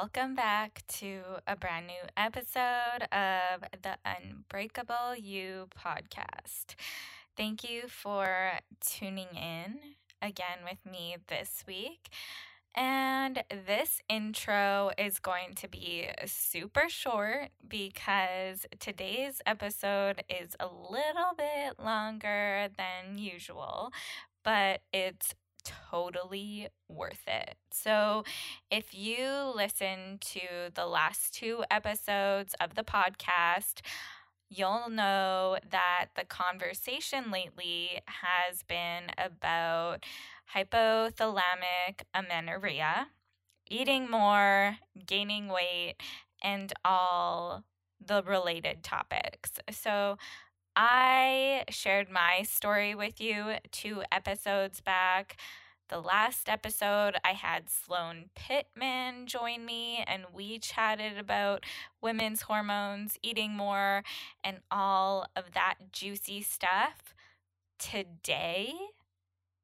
Welcome back to a brand new episode of the Unbreakable You podcast. Thank you for tuning in again with me this week. And this intro is going to be super short because today's episode is a little bit longer than usual, but it's totally worth it. So, if you listen to the last two episodes of the podcast, you'll know that the conversation lately has been about hypothalamic amenorrhea, eating more, gaining weight, and all the related topics. So, I shared my story with you two episodes back. The last episode, I had Sloan Pittman join me, and we chatted about women's hormones, eating more, and all of that juicy stuff. Today,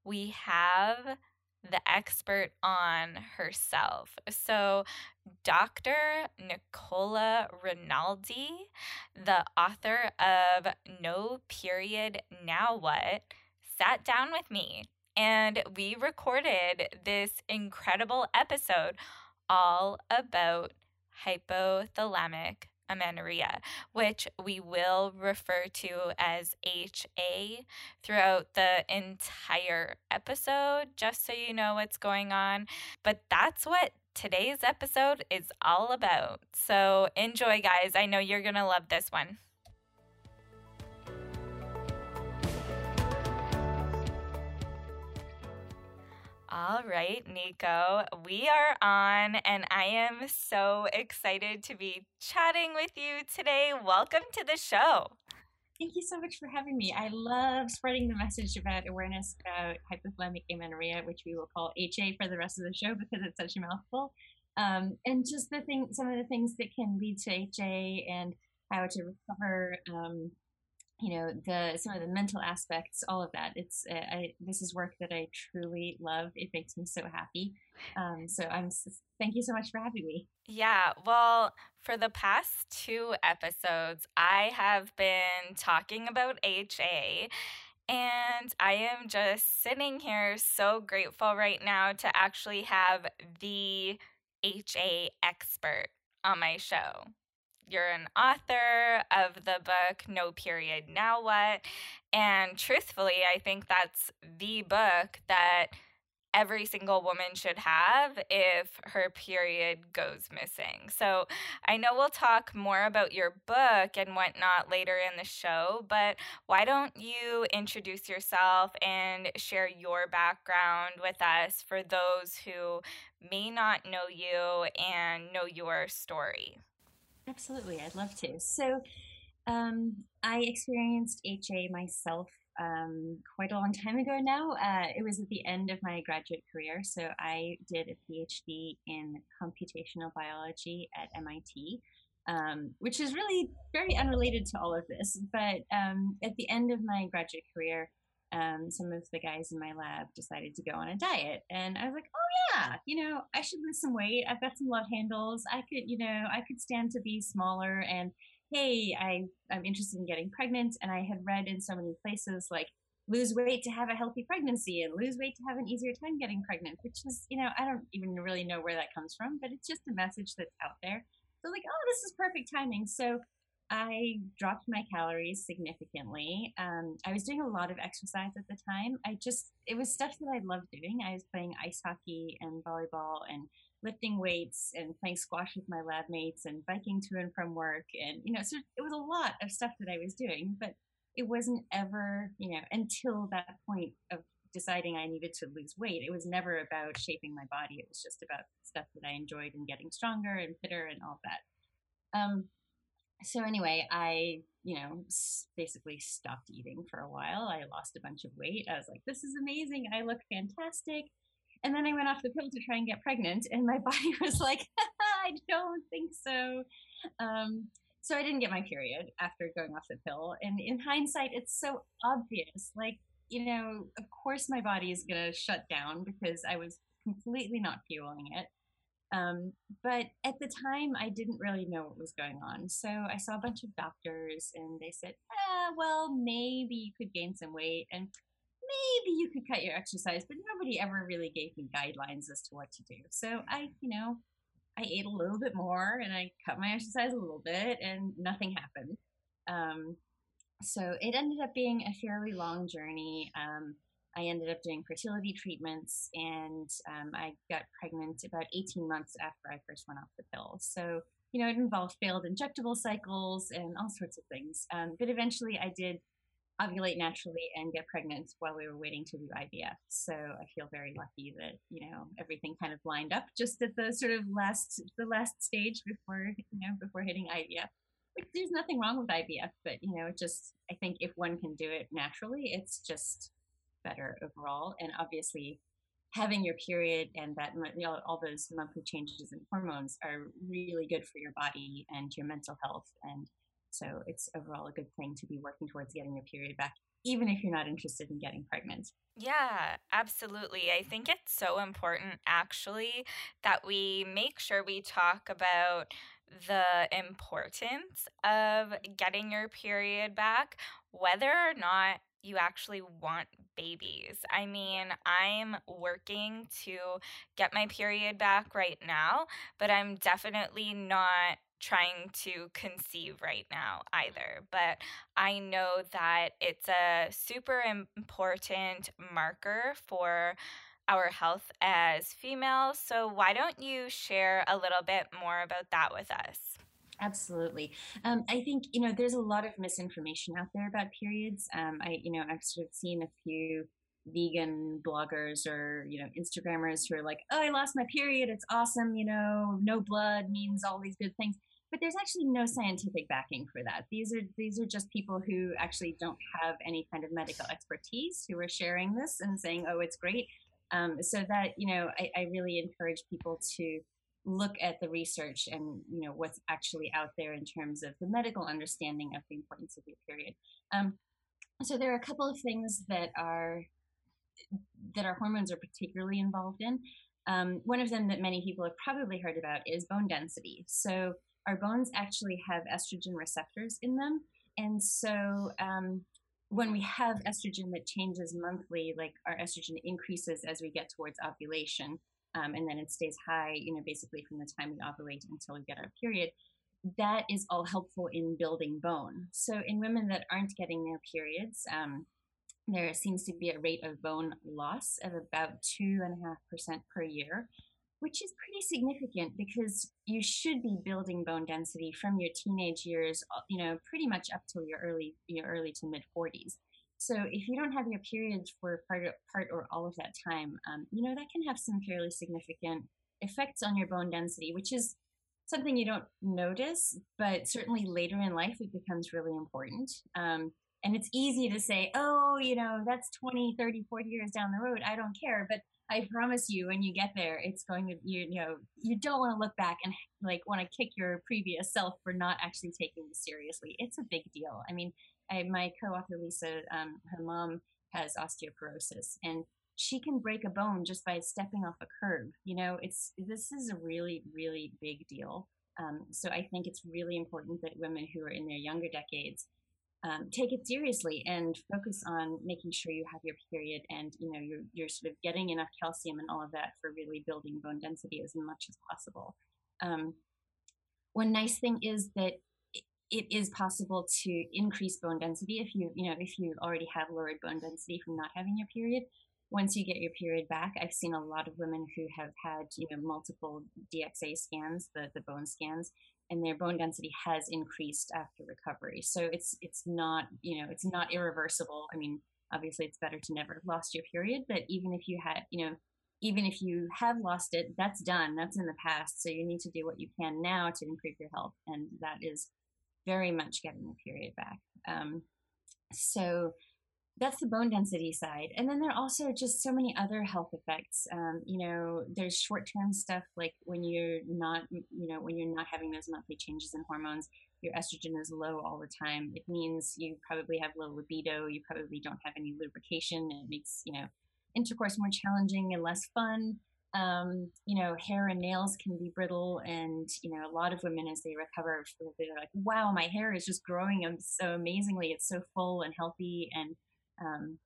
we have the expert on herself. So, Dr. Nicola Rinaldi, the author of No Period Now What, sat down with me and we recorded this incredible episode all about hypothalamic amenorrhea, which we will refer to as HA throughout the entire episode, just so you know what's going on. But that's what today's episode is all about. So enjoy, guys. I know you're going to love this one. All right, Nico, we are on, and I am so excited to be chatting with you today. Welcome to the show. Thank you so much for having me. I love spreading the message about awareness about hypothalamic amenorrhea, which we will call HA for the rest of the show because it's such a mouthful. Um, and just the thing, some of the things that can lead to HA and how to recover um, you know the some of the mental aspects all of that it's uh, I, this is work that i truly love it makes me so happy um, so i'm thank you so much for having me yeah well for the past two episodes i have been talking about ha and I am just sitting here so grateful right now to actually have the HA expert on my show you're an author of the book No Period Now What? And truthfully, I think that's the book that every single woman should have if her period goes missing. So I know we'll talk more about your book and whatnot later in the show, but why don't you introduce yourself and share your background with us for those who may not know you and know your story? Absolutely, I'd love to. So, um, I experienced HA myself um, quite a long time ago now. Uh, it was at the end of my graduate career. So, I did a PhD in computational biology at MIT. Um, which is really very unrelated to all of this. But um, at the end of my graduate career, um, some of the guys in my lab decided to go on a diet. And I was like, oh, yeah, you know, I should lose some weight. I've got some love handles. I could, you know, I could stand to be smaller. And hey, I, I'm interested in getting pregnant. And I had read in so many places like, lose weight to have a healthy pregnancy and lose weight to have an easier time getting pregnant, which is, you know, I don't even really know where that comes from, but it's just a message that's out there. So, like, oh, this is perfect timing. So, I dropped my calories significantly. Um, I was doing a lot of exercise at the time. I just, it was stuff that I loved doing. I was playing ice hockey and volleyball and lifting weights and playing squash with my lab mates and biking to and from work. And, you know, so it was a lot of stuff that I was doing, but it wasn't ever, you know, until that point of deciding I needed to lose weight. It was never about shaping my body. It was just about stuff that I enjoyed and getting stronger and fitter and all that. Um, so anyway, I, you know, basically stopped eating for a while. I lost a bunch of weight. I was like, this is amazing. I look fantastic. And then I went off the pill to try and get pregnant, and my body was like, I don't think so. Um, so I didn't get my period after going off the pill. And in hindsight, it's so obvious. Like, you know, of course my body is going to shut down because I was completely not fueling it. Um, but at the time, I didn't really know what was going on. So I saw a bunch of doctors and they said, ah, well, maybe you could gain some weight and maybe you could cut your exercise, but nobody ever really gave me guidelines as to what to do. So I, you know, I ate a little bit more and I cut my exercise a little bit and nothing happened. Um, so it ended up being a fairly long journey. Um, I ended up doing fertility treatments and um, I got pregnant about 18 months after I first went off the pill. So, you know, it involved failed injectable cycles and all sorts of things. Um, but eventually I did ovulate naturally and get pregnant while we were waiting to do IVF. So I feel very lucky that you know everything kind of lined up just at the sort of last the last stage before you know before hitting IVF. there's nothing wrong with IVF, but you know, just I think if one can do it naturally, it's just better overall. And obviously, having your period and that you know, all those monthly changes in hormones are really good for your body and your mental health and so it's overall a good thing to be working towards getting your period back, even if you're not interested in getting pregnant. Yeah, absolutely. I think it's so important, actually, that we make sure we talk about the importance of getting your period back, whether or not you actually want babies. I mean, I'm working to get my period back right now, but I'm definitely not trying to conceive right now either. But I know that it's a super important marker for our health as females. So, why don't you share a little bit more about that with us? Absolutely. Um, I think, you know, there's a lot of misinformation out there about periods. Um, I, you know, I've sort of seen a few vegan bloggers or, you know, Instagrammers who are like, oh, I lost my period. It's awesome. You know, no blood means all these good things but there's actually no scientific backing for that. These are these are just people who actually don't have any kind of medical expertise who are sharing this and saying, "Oh, it's great." Um, so that you know, I, I really encourage people to look at the research and you know what's actually out there in terms of the medical understanding of the importance of your period. Um, so there are a couple of things that are that our hormones are particularly involved in. Um, one of them that many people have probably heard about is bone density. So our bones actually have estrogen receptors in them. And so um, when we have estrogen that changes monthly, like our estrogen increases as we get towards ovulation, um, and then it stays high, you know, basically from the time we ovulate until we get our period. That is all helpful in building bone. So in women that aren't getting their periods, um, there seems to be a rate of bone loss of about two and a half percent per year which is pretty significant because you should be building bone density from your teenage years, uh, you know, pretty much up till your early, your early to mid 40s. So if you don't have your periods for part, part or all of that time, um, you know, that can have some fairly significant effects on your bone density, which is something you don't notice, but certainly later in life it becomes really important. Um, and it's easy to say, oh, you know, that's 20, 30, 40 years down the road. I don't care. But I promise you, when you get there, it's going to you, you know you don't want to look back and like want to kick your previous self for not actually taking this seriously. It's a big deal. I mean, I, my co-author Lisa, um, her mom has osteoporosis, and she can break a bone just by stepping off a curb. You know, it's this is a really really big deal. Um, so I think it's really important that women who are in their younger decades um, take it seriously and focus on making sure you have your period and you know you're, you're sort of getting enough calcium and all of that for really building bone density as much as possible. Um, one nice thing is that it is possible to increase bone density if you you know if you already have lowered bone density from not having your period. Once you get your period back i've seen a lot of women who have had you know multiple dxa scans the the bone scans and their bone density has increased after recovery. So it's it's not you know it's not irreversible. I mean, obviously it's better to never have lost your period, but even if you had, you know, even if you have lost it, that's done. That's in the past. So you need to do what you can now to improve your health. And that is very much getting the period back. Um, so that's the bone density side. And then there are also just so many other health effects. Um, you know, there's short term stuff like when you're not, you know, when you're not having those monthly changes in hormones, your estrogen is low all the time. It means you probably have low libido. You probably don't have any lubrication. It makes, you know, intercourse more challenging and less fun. Um, you know, hair and nails can be brittle, and you know, a lot of women as they recover, they're like, "Wow, my hair is just growing so amazingly. It's so full and healthy," and um,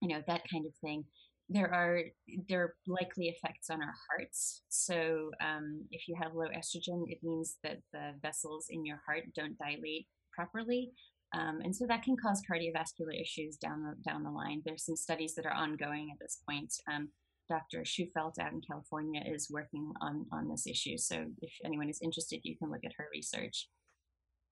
you know that kind of thing. There are there are likely effects on our hearts. So um, if you have low estrogen, it means that the vessels in your heart don't dilate properly, um, and so that can cause cardiovascular issues down the down the line. There's some studies that are ongoing at this point. Um, Dr. Shufelt out in California is working on on this issue. So if anyone is interested, you can look at her research.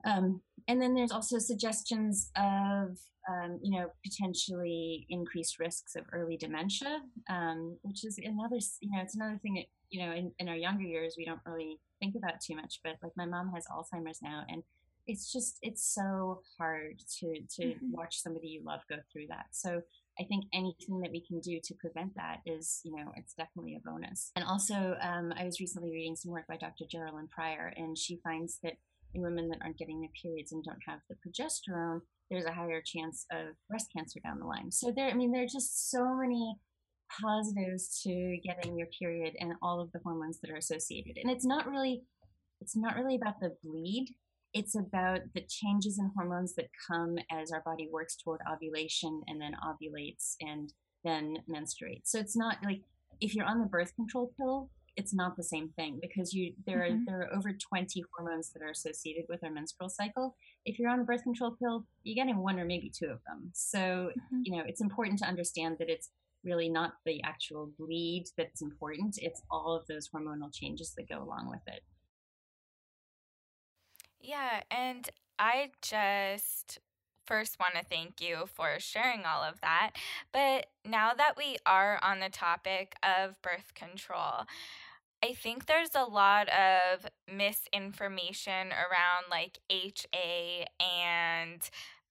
Um, and then there's also suggestions of, um, you know, potentially increased risks of early dementia, um, which is another, you know, it's another thing that, you know, in, in our younger years, we don't really think about too much. But like my mom has Alzheimer's now, and it's just, it's so hard to, to mm-hmm. watch somebody you love go through that. So I think anything that we can do to prevent that is, you know, it's definitely a bonus. And also, um, I was recently reading some work by Dr. Jerilynn Prior, and she finds that in women that aren't getting their periods and don't have the progesterone, there's a higher chance of breast cancer down the line. So there, I mean, there are just so many positives to getting your period and all of the hormones that are associated. And it's not really, it's not really about the bleed. It's about the changes in hormones that come as our body works toward ovulation and then ovulates and then menstruates. So it's not like if you're on the birth control pill, it's not the same thing because you there mm-hmm. are there are over 20 hormones that are associated with our menstrual cycle if you're on a birth control pill you're getting one or maybe two of them so mm-hmm. you know it's important to understand that it's really not the actual bleed that's important it's all of those hormonal changes that go along with it yeah and i just first want to thank you for sharing all of that. But now that we are on the topic of birth control, I think there's a lot of misinformation around like HA and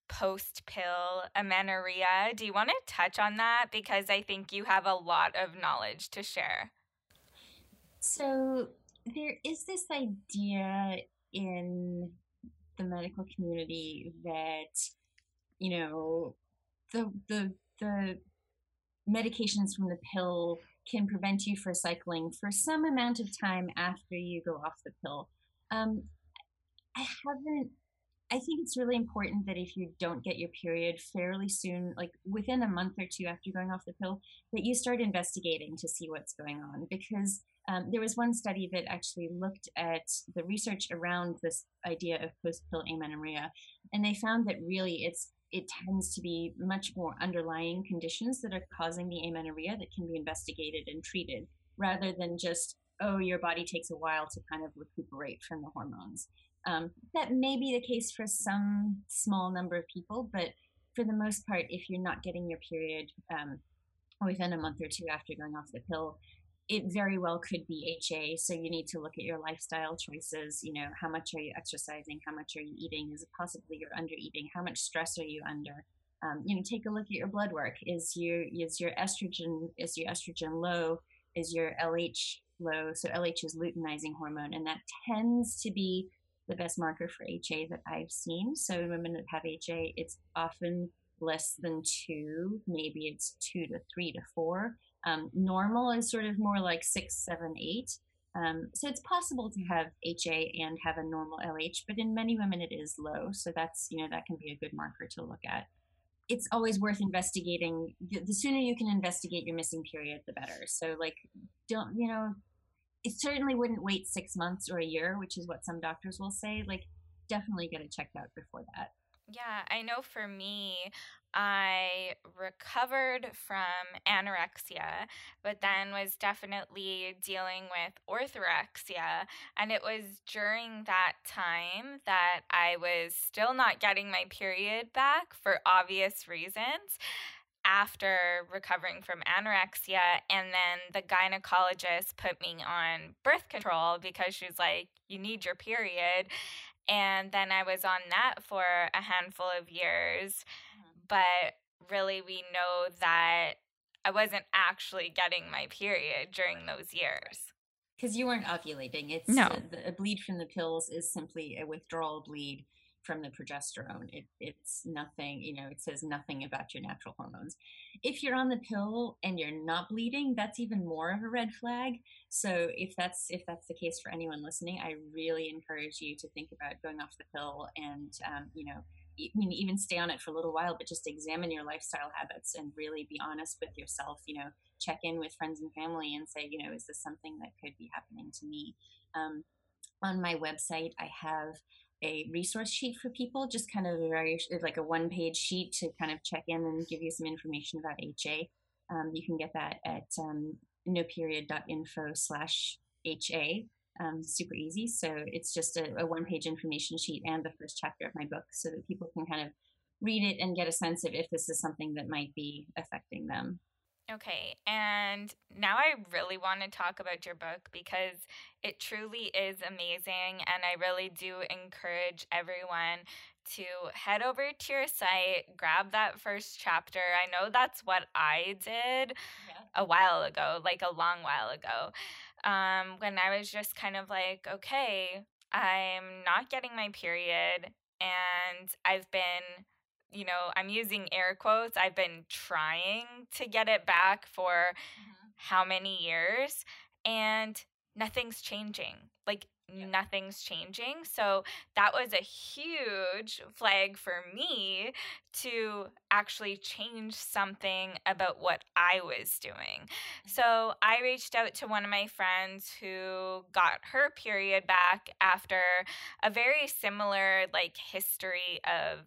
post pill amenorrhea. Do you want to touch on that? Because I think you have a lot of knowledge to share. So, there is this idea in the medical community that, you know, the, the, the medications from the pill can prevent you from cycling for some amount of time after you go off the pill. Um, I haven't. I think it's really important that if you don't get your period fairly soon, like within a month or two after going off the pill, that you start investigating to see what's going on. Because um, there was one study that actually looked at the research around this idea of post pill amenorrhea, and they found that really it's it tends to be much more underlying conditions that are causing the amenorrhea that can be investigated and treated rather than just, oh, your body takes a while to kind of recuperate from the hormones. Um, that may be the case for some small number of people, but for the most part, if you're not getting your period um, within a month or two after going off the pill, it very well could be HA. So you need to look at your lifestyle choices. You know, how much are you exercising? How much are you eating? Is it possibly you're under eating? How much stress are you under? Um, you know, take a look at your blood work. Is your is your estrogen is your estrogen low? Is your LH low? So LH is luteinizing hormone, and that tends to be the best marker for HA that I've seen. So in women that have HA, it's often less than two, maybe it's two to three to four. Um, normal is sort of more like six, seven, eight. Um, so it's possible to have HA and have a normal LH, but in many women it is low. So that's, you know, that can be a good marker to look at. It's always worth investigating. The sooner you can investigate your missing period, the better. So, like, don't, you know, it certainly wouldn't wait six months or a year, which is what some doctors will say. Like, definitely get it checked out before that. Yeah, I know for me, I recovered from anorexia, but then was definitely dealing with orthorexia. And it was during that time that I was still not getting my period back for obvious reasons. after recovering from anorexia. And then the gynecologist put me on birth control because she's like, you need your period. And then I was on that for a handful of years. Mm-hmm. But really, we know that I wasn't actually getting my period during those years. Because you weren't ovulating. It's no. The, a bleed from the pills is simply a withdrawal bleed from the progesterone. It, it's nothing, you know, it says nothing about your natural hormones. If you're on the pill and you're not bleeding, that's even more of a red flag. So if that's if that's the case for anyone listening, I really encourage you to think about going off the pill and um, you know. I mean, even stay on it for a little while, but just examine your lifestyle habits and really be honest with yourself. You know, check in with friends and family and say, you know, is this something that could be happening to me? Um, on my website, I have a resource sheet for people, just kind of a very like a one page sheet to kind of check in and give you some information about HA. Um, you can get that at um, noperiod.info slash HA. Um, super easy. So it's just a, a one page information sheet and the first chapter of my book so that people can kind of read it and get a sense of if this is something that might be affecting them. Okay, and now I really want to talk about your book because it truly is amazing, and I really do encourage everyone to head over to your site, grab that first chapter. I know that's what I did yeah. a while ago, like a long while ago, um, when I was just kind of like, okay, I'm not getting my period, and I've been you know, I'm using air quotes. I've been trying to get it back for mm-hmm. how many years and nothing's changing. Like yeah. nothing's changing. So that was a huge flag for me to actually change something about what I was doing. Mm-hmm. So I reached out to one of my friends who got her period back after a very similar like history of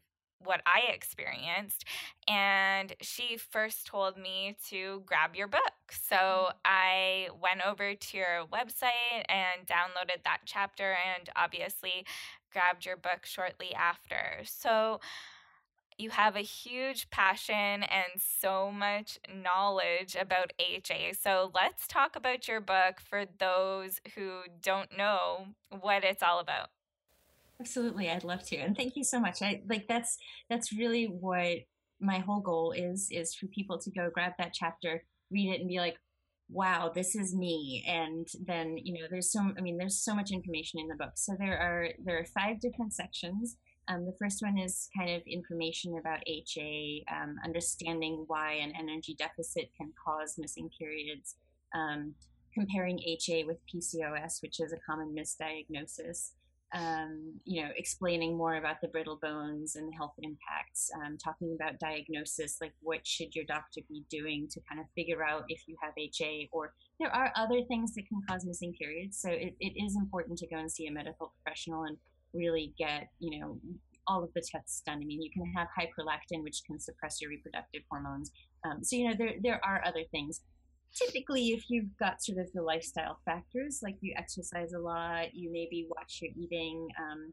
what I experienced. And she first told me to grab your book. So mm-hmm. I went over to your website and downloaded that chapter and obviously grabbed your book shortly after. So you have a huge passion and so much knowledge about HA. So let's talk about your book for those who don't know what it's all about. Absolutely, I'd love to, and thank you so much. I like that's that's really what my whole goal is is for people to go grab that chapter, read it, and be like, "Wow, this is me." And then you know, there's so I mean, there's so much information in the book. So there are there are five different sections. Um, the first one is kind of information about HA, um, understanding why an energy deficit can cause missing periods, um, comparing HA with PCOS, which is a common misdiagnosis um, you know, explaining more about the brittle bones and the health impacts, um, talking about diagnosis, like what should your doctor be doing to kind of figure out if you have HA, or there are other things that can cause missing periods. So it, it is important to go and see a medical professional and really get, you know, all of the tests done. I mean, you can have high prolactin, which can suppress your reproductive hormones. Um, so, you know, there, there are other things typically if you've got sort of the lifestyle factors like you exercise a lot you maybe watch your eating um,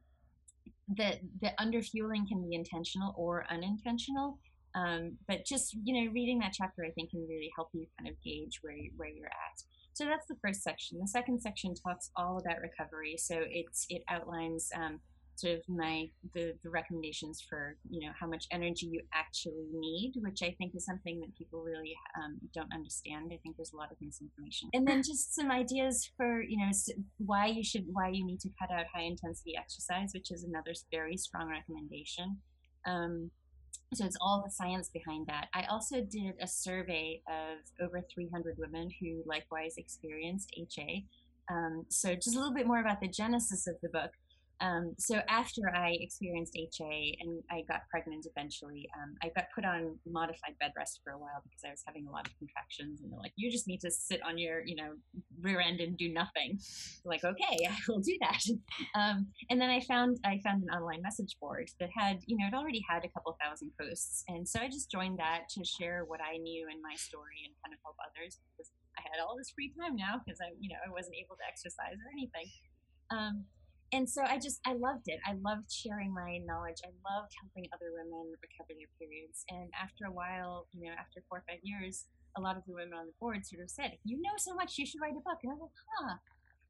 the the underfueling can be intentional or unintentional um, but just you know reading that chapter i think can really help you kind of gauge where you, where you're at. So that's the first section. The second section talks all about recovery. So it's it outlines um, sort of my the, the recommendations for you know how much energy you actually need which i think is something that people really um, don't understand i think there's a lot of misinformation and then just some ideas for you know why you should why you need to cut out high intensity exercise which is another very strong recommendation um, so it's all the science behind that. I also did a survey of over 300 women who likewise experienced HA. Um, so just a little bit more about the genesis of the book. Um, so after I experienced HA and I got pregnant eventually, um, I got put on modified bed rest for a while because I was having a lot of contractions, and they're like, "You just need to sit on your, you know, rear end and do nothing." like, okay, I will do that. Um, and then I found I found an online message board that had, you know, it already had a couple thousand posts, and so I just joined that to share what I knew in my story and kind of help others because I had all this free time now because I, you know, I wasn't able to exercise or anything. Um, and so I just I loved it. I loved sharing my knowledge. I loved helping other women recover their periods. And after a while, you know, after four or five years, a lot of the women on the board sort of said, "You know so much, you should write a book." And I was like, "Huh."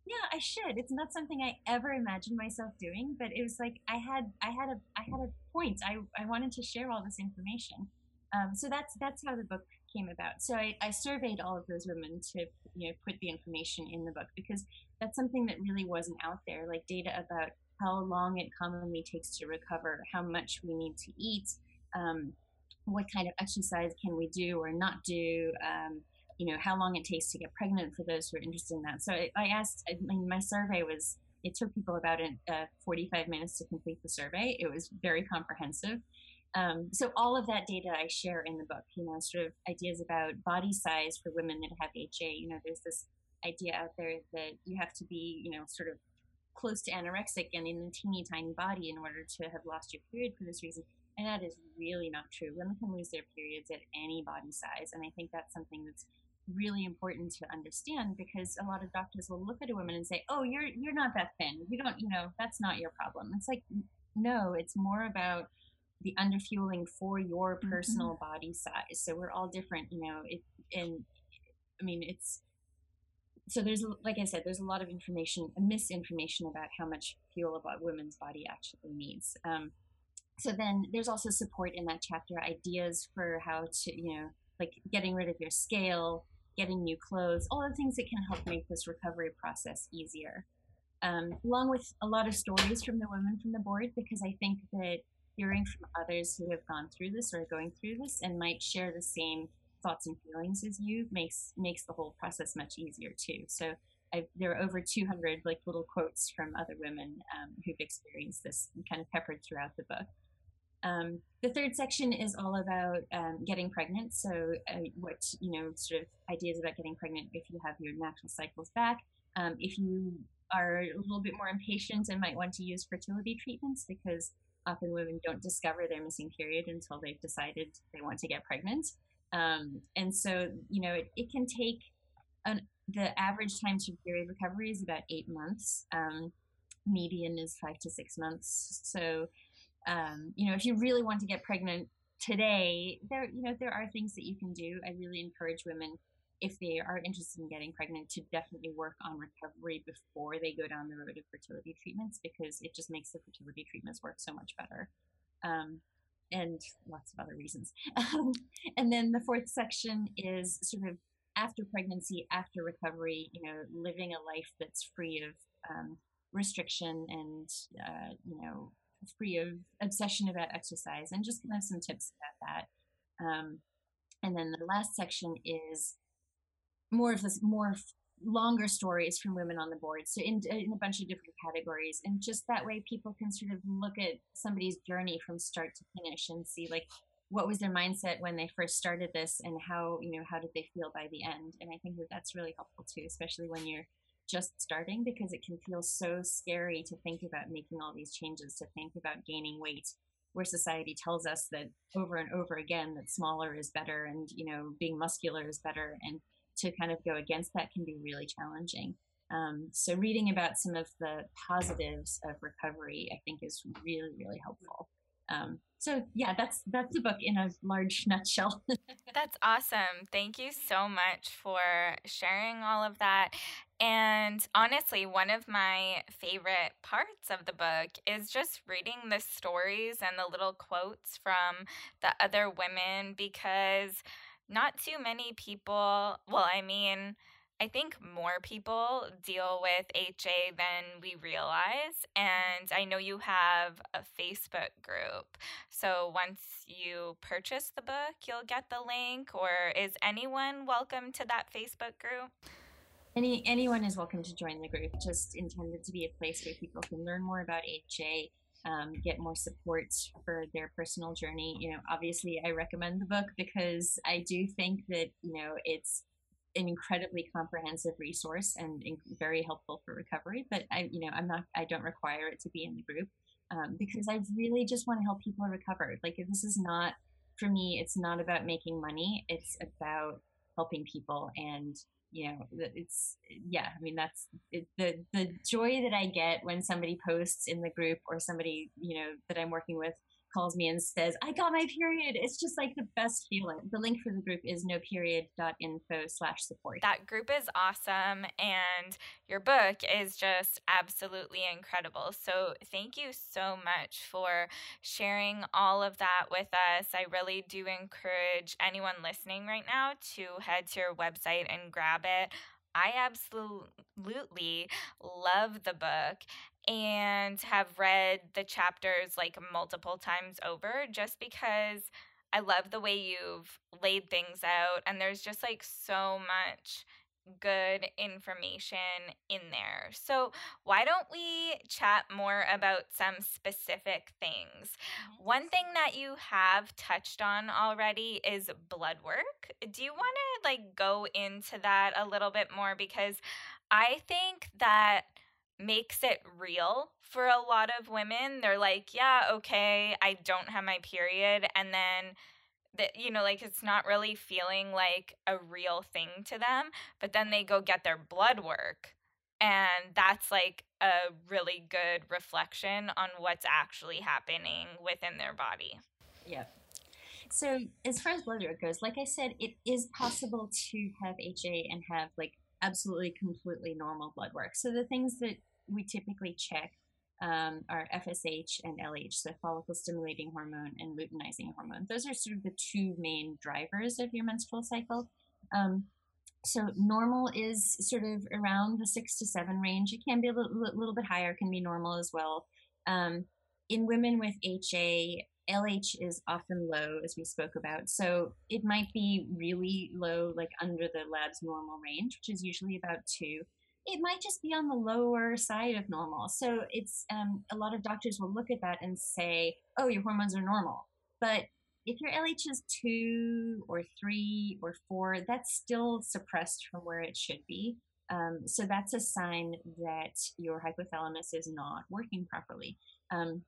Yeah, I should. It's not something I ever imagined myself doing, but it was like I had I had a I had a point. I, I wanted to share all this information. Um, so that's that's how the book came about. So I, I surveyed all of those women to you know put the information in the book because that's something that really wasn't out there, like data about how long it commonly takes to recover, how much we need to eat, um, what kind of exercise can we do or not do, um, you know, how long it takes to get pregnant for those who are interested in that. So I, I asked, I mean, my survey was, it took people about uh, 45 minutes to complete the survey. It was very comprehensive. Um, so all of that data I share in the book, you know, sort of ideas about body size for women that have HA. You know, there's this idea out there that you have to be, you know, sort of close to anorexic and in a teeny tiny body in order to have lost your period for this reason. And that is really not true. Women can lose their periods at any body size. And I think that's something that's really important to understand because a lot of doctors will look at a woman and say, "Oh, you're you're not that thin. You don't, you know, that's not your problem." It's like no, it's more about the underfueling for your mm-hmm. personal mm-hmm. body size. So we're all different, you know, it and I mean, it's so there's like I said, there's a lot of information, misinformation about how much fuel a women's body actually needs. Um, so then there's also support in that chapter, ideas for how to, you know, like getting rid of your scale, getting new clothes, all the things that can help make this recovery process easier. Um, along with a lot of stories from the women from the board, because I think that hearing from others who have gone through this or are going through this and might share the same thoughts and feelings as you makes makes the whole process much easier too. So I've, there are over 200 like little quotes from other women um, who've experienced this kind of peppered throughout the book. Um, the third section is all about um, getting pregnant. So, uh, what you know, sort of ideas about getting pregnant if you have your natural cycles back. Um, if you are a little bit more impatient and might want to use fertility treatments because often women don't discover their missing period until they've decided they want to get pregnant. Um, and so, you know, it, it can take an, the average time to period recovery is about eight months. Um, median is five to six months. So, um, you know, if you really want to get pregnant today, there, you know, there are things that you can do. I really encourage women if they are interested in getting pregnant to definitely work on recovery before they go down the road of fertility treatments because it just makes the fertility treatments work so much better. Um, and lots of other reasons. And then the fourth section is sort of after pregnancy, after recovery, you know, living a life that's free of um, restriction and, uh, you know, free of obsession about exercise and just kind of some tips about that. Um, and then the last section is more of this more longer stories from women on the board. So in, in a bunch of different categories. And just that way people can sort of look at somebody's journey from start to finish and see like what was their mindset when they first started this and how you know how did they feel by the end. And i think that that's really helpful too especially when you're just starting because it can feel so scary to think about making all these changes to think about gaining weight where society tells us that over and over again that smaller is better and you know being muscular is better. And to kind of go against that can be really challenging. Um, so reading about some of the positives of recovery, I think, is really, really helpful. Um, so yeah, that's that's the book in a large nutshell. that's awesome. Thank you so much for sharing all of that. And honestly, one of my favorite parts of the book is just reading the stories and the little quotes from the other women because not too many people, well, I mean, I think more people deal with HA than we realize. And I know you have a Facebook group. So once you purchase the book, you'll get the link. Or is anyone welcome to that Facebook group? Any anyone is welcome to join the group. Just intended to be a place where people can learn more about HA, um, get more support for their personal journey. You know, obviously, I recommend the book because I do think that you know it's an incredibly comprehensive resource and very helpful for recovery. But I, you know, I'm not, I don't require it to be in the group um, because I really just want to help people recover. Like, this is not for me, it's not about making money. It's about helping people and you know, it's yeah. I mean, that's it, the the joy that I get when somebody posts in the group or somebody you know that I'm working with calls me and says, I got my period. It's just like the best feeling. The link for the group is noperiod.info slash support. That group is awesome. And your book is just absolutely incredible. So thank you so much for sharing all of that with us. I really do encourage anyone listening right now to head to your website and grab it. I absolutely love the book and have read the chapters like multiple times over just because I love the way you've laid things out and there's just like so much good information in there. So, why don't we chat more about some specific things? One thing that you have touched on already is blood work. Do you want to like go into that a little bit more because I think that makes it real for a lot of women. They're like, yeah, okay, I don't have my period. And then, that you know, like it's not really feeling like a real thing to them. But then they go get their blood work. And that's like a really good reflection on what's actually happening within their body. Yeah. So, as far as blood work goes, like I said, it is possible to have HA and have like absolutely completely normal blood work. So, the things that we typically check um, FSH and LH, so follicle stimulating hormone and luteinizing hormone. Those are sort of the two main drivers of your menstrual cycle. Um, so normal is sort of around the six to seven range. It can be a little, little bit higher, can be normal as well. Um, in women with HA, LH is often low, as we spoke about. So it might be really low, like under the lab's normal range, which is usually about two it might just be on the lower side of normal. So it's um, a lot of doctors will look at that and say, "Oh, your hormones are normal," but if your LH is two or three or four, that's still suppressed from where it should be. Um, so that's a sign that your hypothalamus is not working properly. Um,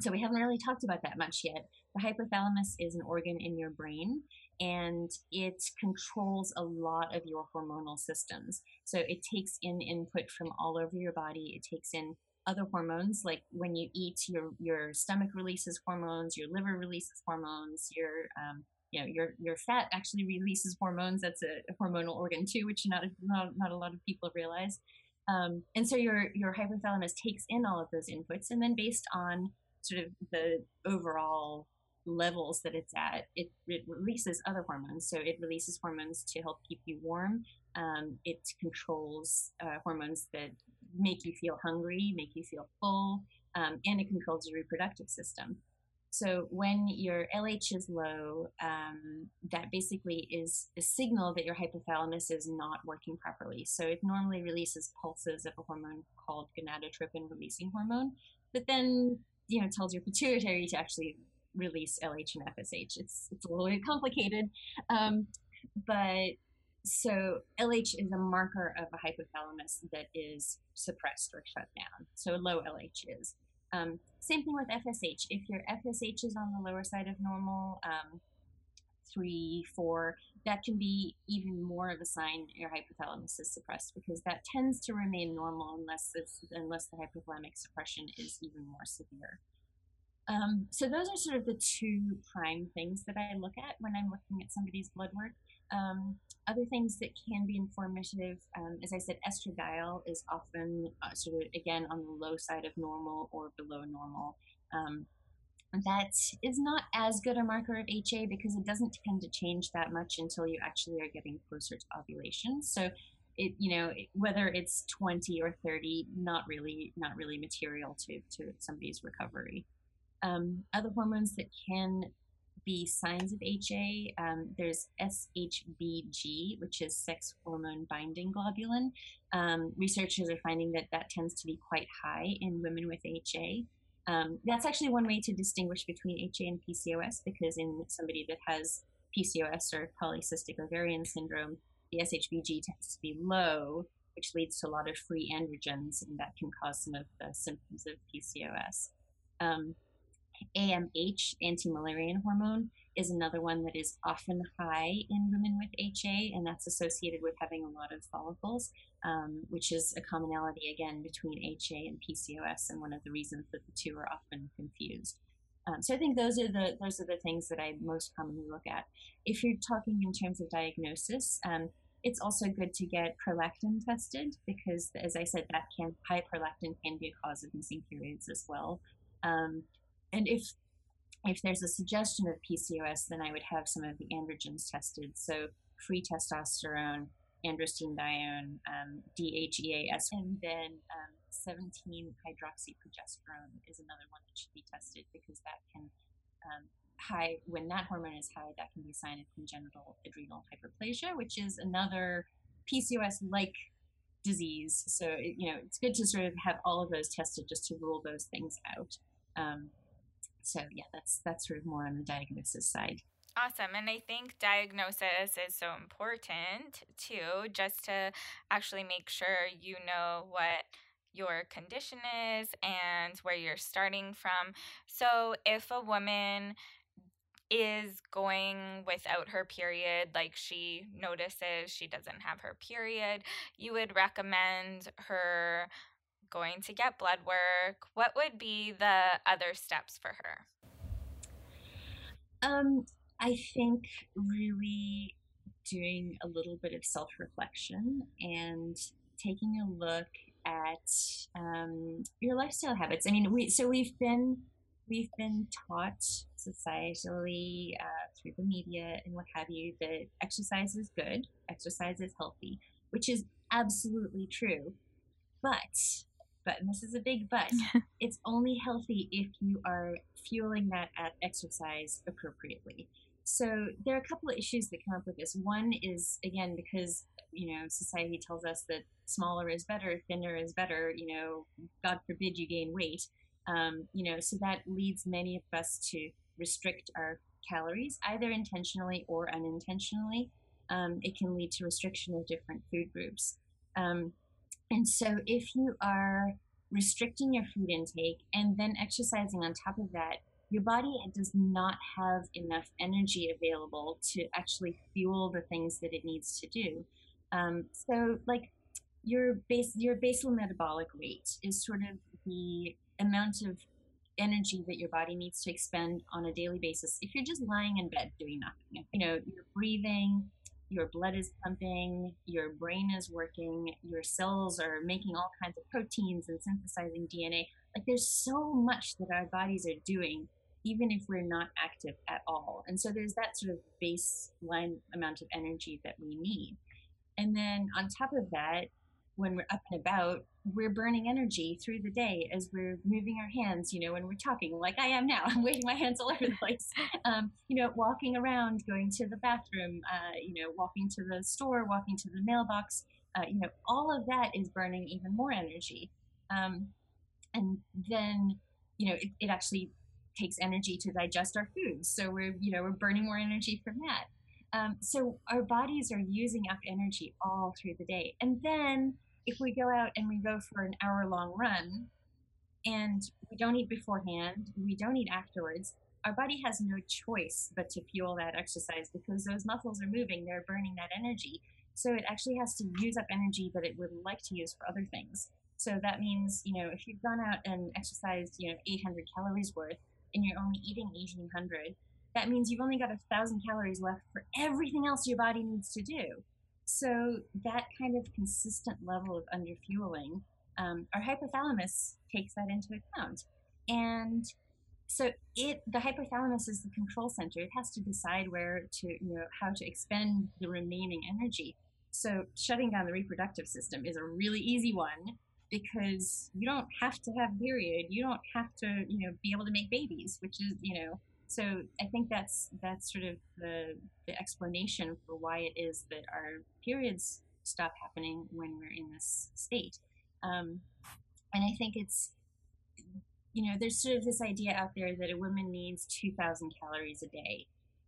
so we haven't really talked about that much yet. The hypothalamus is an organ in your brain and it controls a lot of your hormonal systems. So it takes in input from all over your body. It takes in other hormones, like when you eat, your your stomach releases hormones, your liver releases hormones, your um, you know your your fat actually releases hormones. That's a, hormonal organ too, which not not, not a lot of people realize. Um, and so your your hypothalamus takes in all of those inputs, and then based on sort of the overall levels that it's at, it, it releases other hormones. So it releases hormones to help keep you warm. Um, it controls uh, hormones that make you feel hungry, make you feel full, um, and it controls your reproductive system. So when your LH is low, um, that basically is a signal that your hypothalamus is not working properly. So it normally releases pulses of a hormone called gonadotropin releasing hormone, but then you know tells your pituitary to actually release LH and FSH. It's it's a little bit complicated, um, but so LH is a marker of a hypothalamus that is suppressed or shut down. So low LH is. Um, same thing with FSH. If your FSH is on the lower side of normal, um, three, four, that can be even more of a sign your hypothalamus is suppressed because that tends to remain normal unless unless the hypothalamic suppression is even more severe. Um, so those are sort of the two prime things that I look at when I'm looking at somebody's blood work. Um, other things that can be informative, um, as I said, estradiol is often uh, sort of again on the low side of normal or below normal. Um, that is not as good a marker of HA because it doesn't tend to change that much until you actually are getting closer to ovulation. So it you know whether it's 20 or 30 not really not really material to to somebody's recovery um, other hormones that can be signs of HA, um, there's SHBG, which is sex hormone binding globulin. Um, researchers are finding that that tends to be quite high in women with HA. Um, that's actually one way to distinguish between HA and PCOS because in somebody that has PCOS or polycystic ovarian syndrome, the SHBG tends to be low, which leads to a lot of free androgens, and that can cause some of the symptoms of PCOS. Um, AMH, anti-Müllerian hormone, is another one that is often high in women with HA, and that's associated with having a lot of follicles, um, which is a commonality again between HA and PCOS, and one of the reasons that the two are often confused. Um, so I think those are the those are the things that I most commonly look at. If you're talking in terms of diagnosis, um, it's also good to get prolactin tested because, as I said, that can high prolactin can be a cause of missing periods as well. Um, and if if there's a suggestion of PCOS, then I would have some of the androgens tested. So free testosterone, androstenedione, um, DHEAS, and then um, 17 hydroxyprogesterone is another one that should be tested because that can um, high when that hormone is high, that can be a sign of congenital adrenal hyperplasia, which is another PCOS-like disease. So it, you know it's good to sort of have all of those tested just to rule those things out. Um, so yeah, that's that's sort of more on the diagnosis side. Awesome. And I think diagnosis is so important too, just to actually make sure you know what your condition is and where you're starting from. So if a woman is going without her period, like she notices she doesn't have her period, you would recommend her going to get blood work. What would be the other steps for her? Um, I think really doing a little bit of self reflection and taking a look at um, your lifestyle habits. I mean, we so we've been we've been taught societally uh, through the media and what have you that exercise is good, exercise is healthy, which is absolutely true. But but and this is a big but it's only healthy if you are fueling that at exercise appropriately. So there are a couple of issues that come up with this. One is again because you know society tells us that smaller is better thinner is better you know god forbid you gain weight. Um, you know so that leads many of us to restrict our calories either intentionally or unintentionally. Um, it can lead to restriction of different food groups. Um, and so if you are restricting your food intake and then exercising on top of that, your body does not have enough energy available to actually fuel the things that it needs to do. Um, so, like your base, your basal metabolic rate is sort of the amount of energy that your body needs to expend on a daily basis. If you're just lying in bed doing nothing, you know, you're breathing, your blood is pumping, your brain is working, your cells are making all kinds of proteins and synthesizing DNA. Like there's so much that our bodies are doing, even if we're not active at all. And so there's that sort of baseline amount of energy that we need. And then on top of that, when we're up and about, we're burning energy through the day as we're moving our hands, you know, when we're talking, like I am now. I'm waving my hands all over the place. Um, you know, walking around, going to the bathroom, uh, you know, walking to the store, walking to the mailbox. Uh, you know, all of that is burning even more energy. Um, and then, you know, it, it actually takes energy to digest our foods. So we're, you know, we're burning more energy from that. Um, so our bodies are using up energy all through the day. And then if we go out and we go for an hour long run and we don't eat beforehand, we don't eat afterwards, our body has no choice but to fuel that exercise because those muscles are moving, they're burning that energy. So it actually has to use up energy that it would like to use for other things. So that means, you know, if you've gone out and exercised, you know, 800 calories worth and you're only eating 1800, that means you've only got a thousand calories left for everything else your body needs to do. So that kind of consistent level of underfueling, um, our hypothalamus takes that into account. And so it the hypothalamus is the control center. It has to decide where to, you know, how to expend the remaining energy. So shutting down the reproductive system is a really easy one because you don't have to have period. You don't have to, you know, be able to make babies, which is, you know, so I think that's that's sort of the the explanation for why it is that our periods stop happening when we're in this state. Um, and I think it's you know there's sort of this idea out there that a woman needs 2,000 calories a day.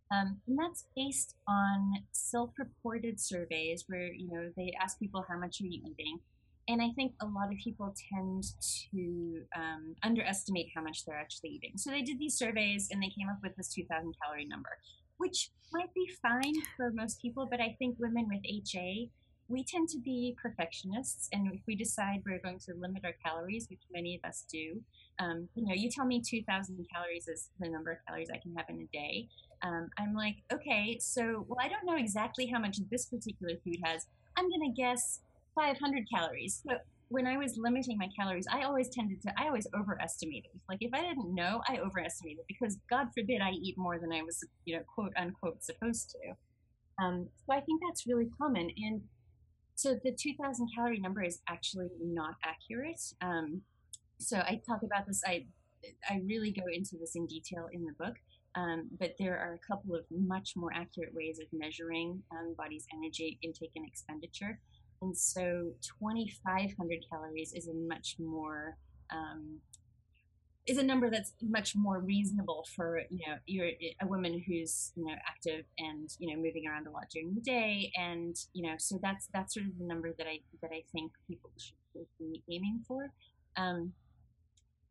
Um, and that's based on self-reported surveys where you know they ask people how much are you eating, And I think a lot of people tend to um, underestimate how much they're actually eating. So they did these surveys and they came up with this 2,000 calorie number, which might be fine for most people, but I think women with HA, we tend to be perfectionists. And if we decide we're going to limit our calories, which many of us do, um, you know, you tell me 2,000 calories is the number of calories I can have in a day. Um, I'm like, okay, so, well, I don't know exactly how much this particular food has. I'm going to guess 500 calories. So when I was limiting my calories, I always tended to, I always overestimated. Like if I didn't know, I overestimated because God forbid I eat more than I was, you know, quote unquote supposed to. Um, so I think that's really common. And so the 2000 calorie number is actually not accurate. Um, so I talk about this, I, I really go into this in detail in the book. Um, but there are a couple of much more accurate ways of measuring um, body's energy intake and expenditure. And so 2,500 calories is a much more um, is a number that's much more reasonable for you know you're a woman who's you know active and you know moving around a lot during the day and you know so that's that's sort of the number that I that I think people should be aiming for. Um,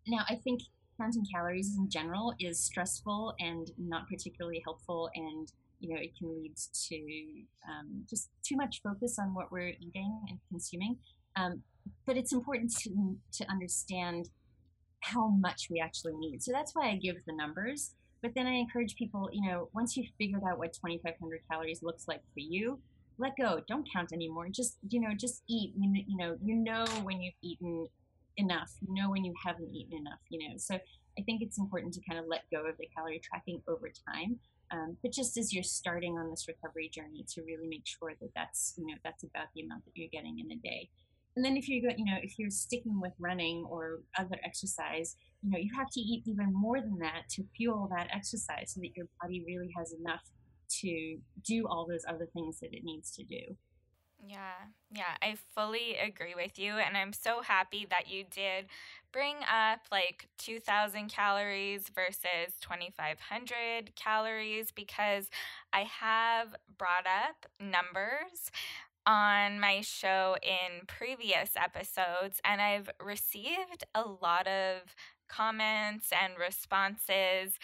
now I think counting calories in general is stressful and not particularly helpful and you know, it can lead to um, just too much focus on what we're eating and consuming. Um, but it's important to, to understand how much we actually need. So that's why I give the numbers. But then I encourage people, you know, once you've figured out what 2,500 calories looks like for you, let go. Don't count anymore. Just, you know, just eat. You, know, you know when you've eaten enough. You know when you haven't eaten enough. You know, so I think it's important to kind of let go of the calorie tracking over time um, but just as you're starting on this recovery journey, to really make sure that that's you know that's about the amount that you're getting in a day. And then if you go, you know, if you're sticking with running or other exercise, you know, you have to eat even more than that to fuel that exercise, so that your body really has enough to do all those other things that it needs to do. Yeah, yeah, I fully agree with you. And I'm so happy that you did bring up like 2,000 calories versus 2,500 calories because I have brought up numbers on my show in previous episodes, and I've received a lot of comments and responses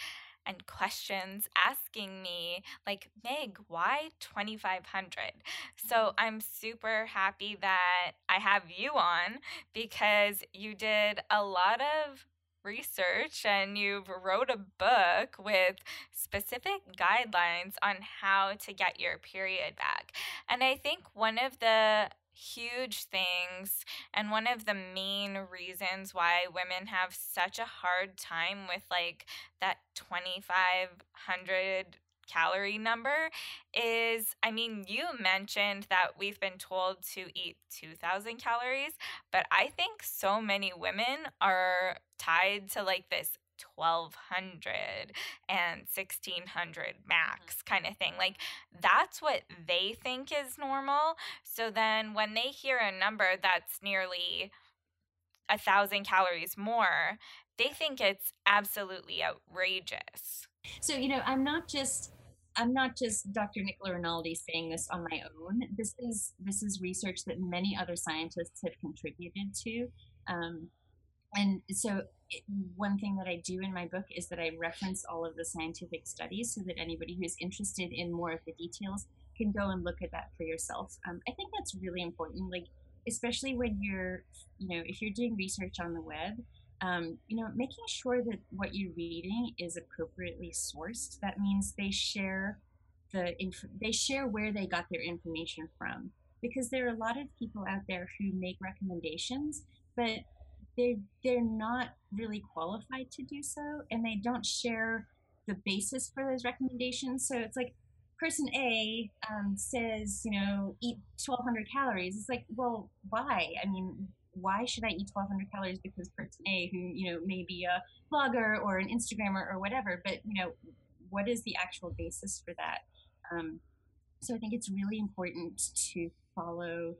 and questions asking me, like, Meg, why 2,500? So. I'm super happy that I have you on because you did a lot of research and you've wrote a book with specific guidelines on how to get your period back. And I think one of the huge things and one of the main reasons why women have such a hard time with like that 2500 calorie number is I mean, you mentioned that we've been told to eat 2000 calories, but I think so many women are tied to like this 1200 and 1600 max mm-hmm. kind of thing. Like that's what they think is normal. So then when they hear a number that's nearly a thousand calories more, they think it's absolutely outrageous. So, you know, I'm not just I'm not just Dr. Nicola Rinaldi saying this on my own. This is this is research that many other scientists have contributed to. Um, and so it, one thing that I do in my book is that I reference all of the scientific studies so that anybody who's interested in more of the details can go and look at that for yourself. Um, I think that's really important, like especially when you're, you know, if you're doing research on the web, um, you know, making sure that what you're reading is appropriately sourced. That means they share the inf- they share where they got their information from because there are a lot of people out there who make recommendations, but they they're not really qualified to do so and they don't share the basis for those recommendations. So it's like person a um, says you know eat 1200 calories. It's like well why? I mean why should i eat 1200 calories because person a who you know may be a blogger or an instagrammer or whatever but you know what is the actual basis for that? Um, so i think it's really important to follow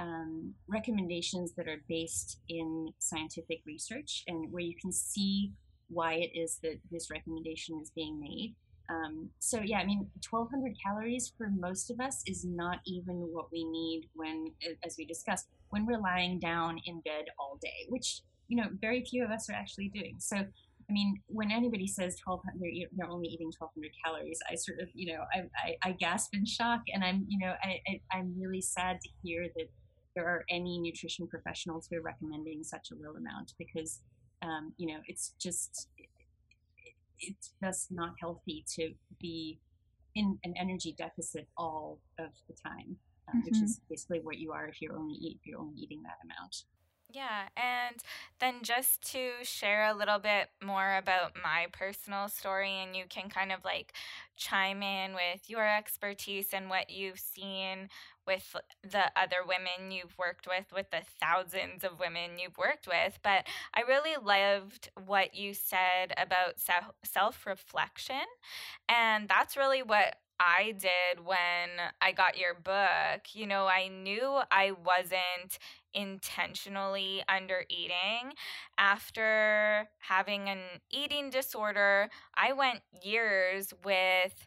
um, recommendations that are based in scientific research and where you can see why it is that this recommendation is being made. Um, so yeah, I mean, 1200 calories for most of us is not even what we need when, as we discussed, when we're lying down in bed all day, which you know very few of us are actually doing. So I mean, when anybody says 1200, they're only eating 1200 calories, I sort of, you know, I, I, I gasp in shock. And I'm, you know, I, I, I'm really sad to hear that there are any nutrition professionals who are recommending such a low amount because, um, you know, it's just, it's just not healthy to be in an energy deficit all of the time, uh, mm-hmm. which is basically what you are if you're only eat, if you're only eating that amount. Yeah, and then just to share a little bit more about my personal story, and you can kind of like chime in with your expertise and what you've seen with the other women you've worked with, with the thousands of women you've worked with. But I really loved what you said about self reflection. And that's really what I did when I got your book. You know, I knew I wasn't intentionally under eating. After having an eating disorder, I went years with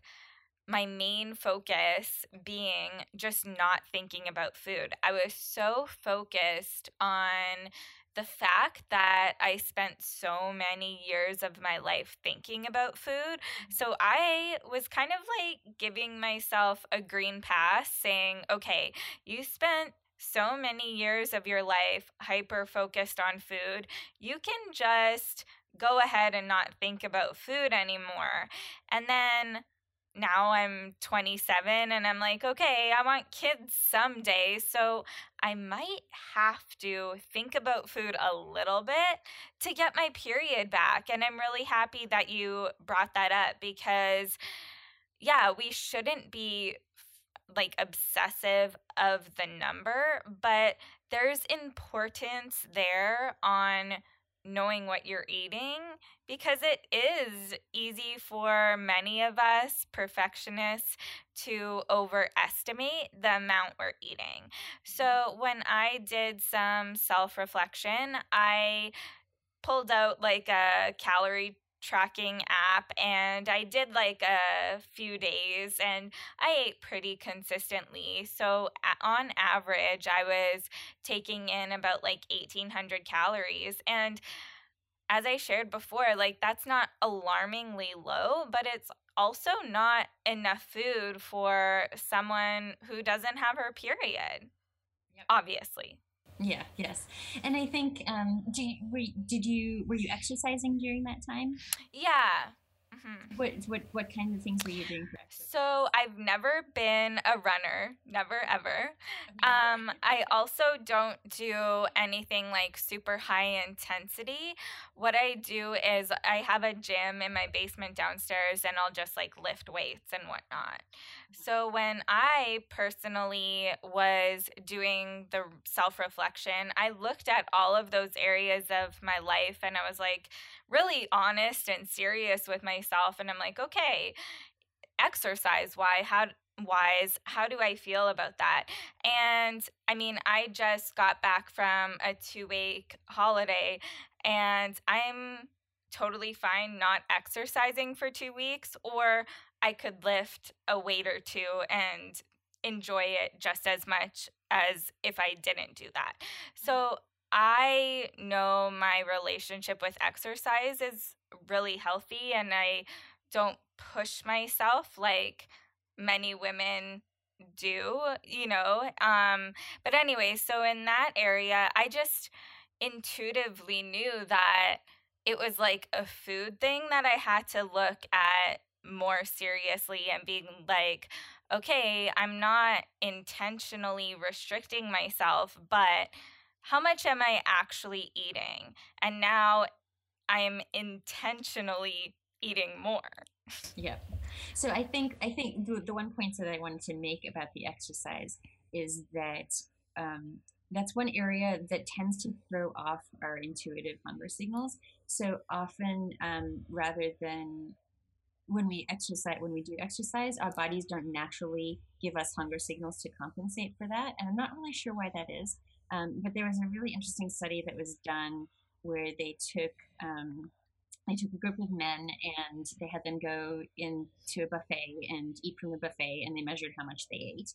my main focus being just not thinking about food. I was so focused on the fact that I spent so many years of my life thinking about food. Mm-hmm. So I was kind of like giving myself a green pass saying, okay, you spent so many years of your life hyper focused on food. You can just go ahead and not think about food anymore. And then now I'm 27 and I'm like, okay, I want kids someday. So I might have to think about food a little bit to get my period back. And I'm really happy that you brought that up because, yeah, we shouldn't be like obsessive of the number, but there's importance there on knowing what you're eating because it is easy for many of us perfectionists to overestimate the amount we're eating. Mm-hmm. So when I did some self reflection, I pulled out like a calorie tracking app and I did like a few days and I ate pretty consistently. So on average, I was taking in about like 1800 calories and as I shared before, like that's not alarmingly low, but it's also not enough food for someone who doesn't have her period. Yep. Obviously. Yeah. Yes. And I think, um, do you, were, did you were you exercising during that time? Yeah. Mm-hmm. What what what kind of things were you doing for? So I've never been a runner, never ever. Um, I also don't do anything like super high intensity. What I do is I have a gym in my basement downstairs, and I'll just like lift weights and whatnot. So when I personally was doing the self reflection, I looked at all of those areas of my life, and I was like really honest and serious with myself and I'm like, okay, exercise why how wise how do i feel about that? And i mean i just got back from a two week holiday and i'm totally fine not exercising for two weeks or i could lift a weight or two and enjoy it just as much as if i didn't do that so I know my relationship with exercise is really healthy and I don't push myself like many women do, you know. Um but anyway, so in that area, I just intuitively knew that it was like a food thing that I had to look at more seriously and being like, okay, I'm not intentionally restricting myself, but how much am I actually eating? And now I'm intentionally eating more. Yep. So I think I think the, the one point that I wanted to make about the exercise is that um, that's one area that tends to throw off our intuitive hunger signals. So often, um, rather than when we exercise, when we do exercise, our bodies don't naturally give us hunger signals to compensate for that. And I'm not really sure why that is. Um, but there was a really interesting study that was done where they took um, I took a group of men and they had them go into a buffet and eat from the buffet, and they measured how much they ate.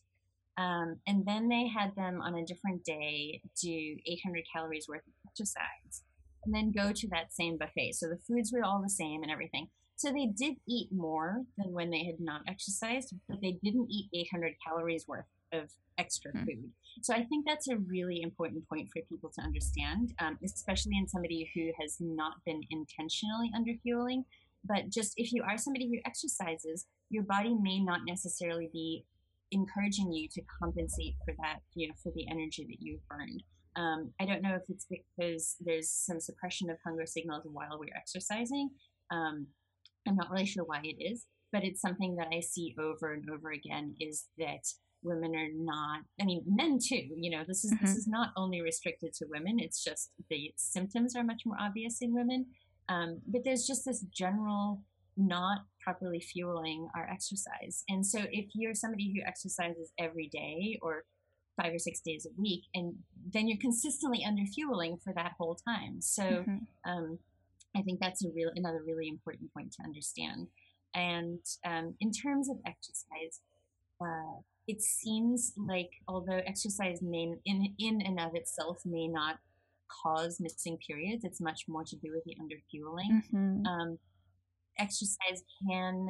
Um, and then they had them on a different day do 800 calories worth of exercise and then go to that same buffet. So the foods were all the same and everything. So they did eat more than when they had not exercised, but they didn't eat 800 calories worth of extra mm-hmm. food. So I think that's a really important point for people to understand, um, especially in somebody who has not been intentionally underfueling. But just if you are somebody who exercises, your body may not necessarily be encouraging you to compensate for that, you know, for the energy that you've burned. Um, I don't know if it's because there's some suppression of hunger signals while we're exercising. Um, I'm not really sure why it is, but it's something that I see over and over again is that women are not i mean men too you know this is mm-hmm. this is not only restricted to women it's just the symptoms are much more obvious in women um, but there's just this general not properly fueling our exercise and so if you're somebody who exercises every day or five or six days a week and then you're consistently under fueling for that whole time so mm-hmm. um, i think that's a real another really important point to understand and um, in terms of exercise uh, it seems like although exercise may in in and of itself may not cause missing periods, it's much more to do with the underfueling. Mm-hmm. Um, exercise can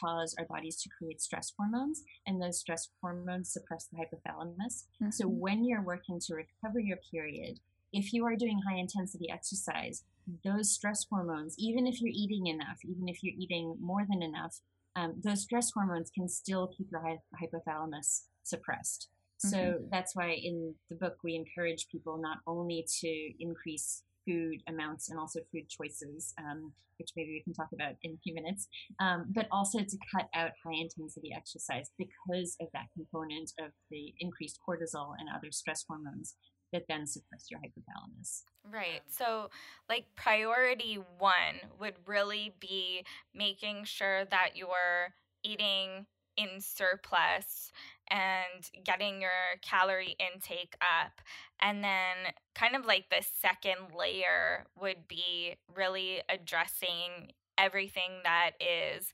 cause our bodies to create stress hormones, and those stress hormones suppress the hypothalamus. Mm-hmm. So when you're working to recover your period, if you are doing high intensity exercise, those stress hormones, even if you're eating enough, even if you're eating more than enough, um, those stress hormones can still keep your hypothalamus suppressed. So mm-hmm. that's why in the book we encourage people not only to increase food amounts and also food choices, um, which maybe we can talk about in a few minutes, um, but also to cut out high intensity exercise because of that component of the increased cortisol and other stress hormones that then suppress your hypothalamus. Right. So, like, priority one would really be making sure that you're eating in surplus and getting your calorie intake up. And then, kind of like the second layer would be really addressing everything that is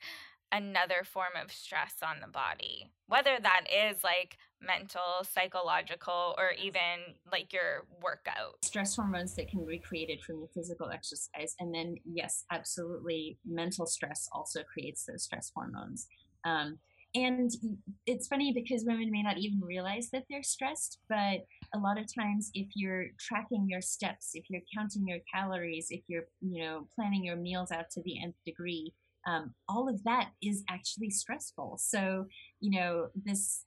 another form of stress on the body, whether that is like mental, psychological, or even like your workout. Stress hormones that can be created from the physical exercise. And then, yes, absolutely, mental stress also creates those stress hormones. Um, and it's funny because women may not even realize that they're stressed, but a lot of times if you're tracking your steps, if you're counting your calories, if you're, you know, planning your meals out to the nth degree, um, all of that is actually stressful. So, you know, this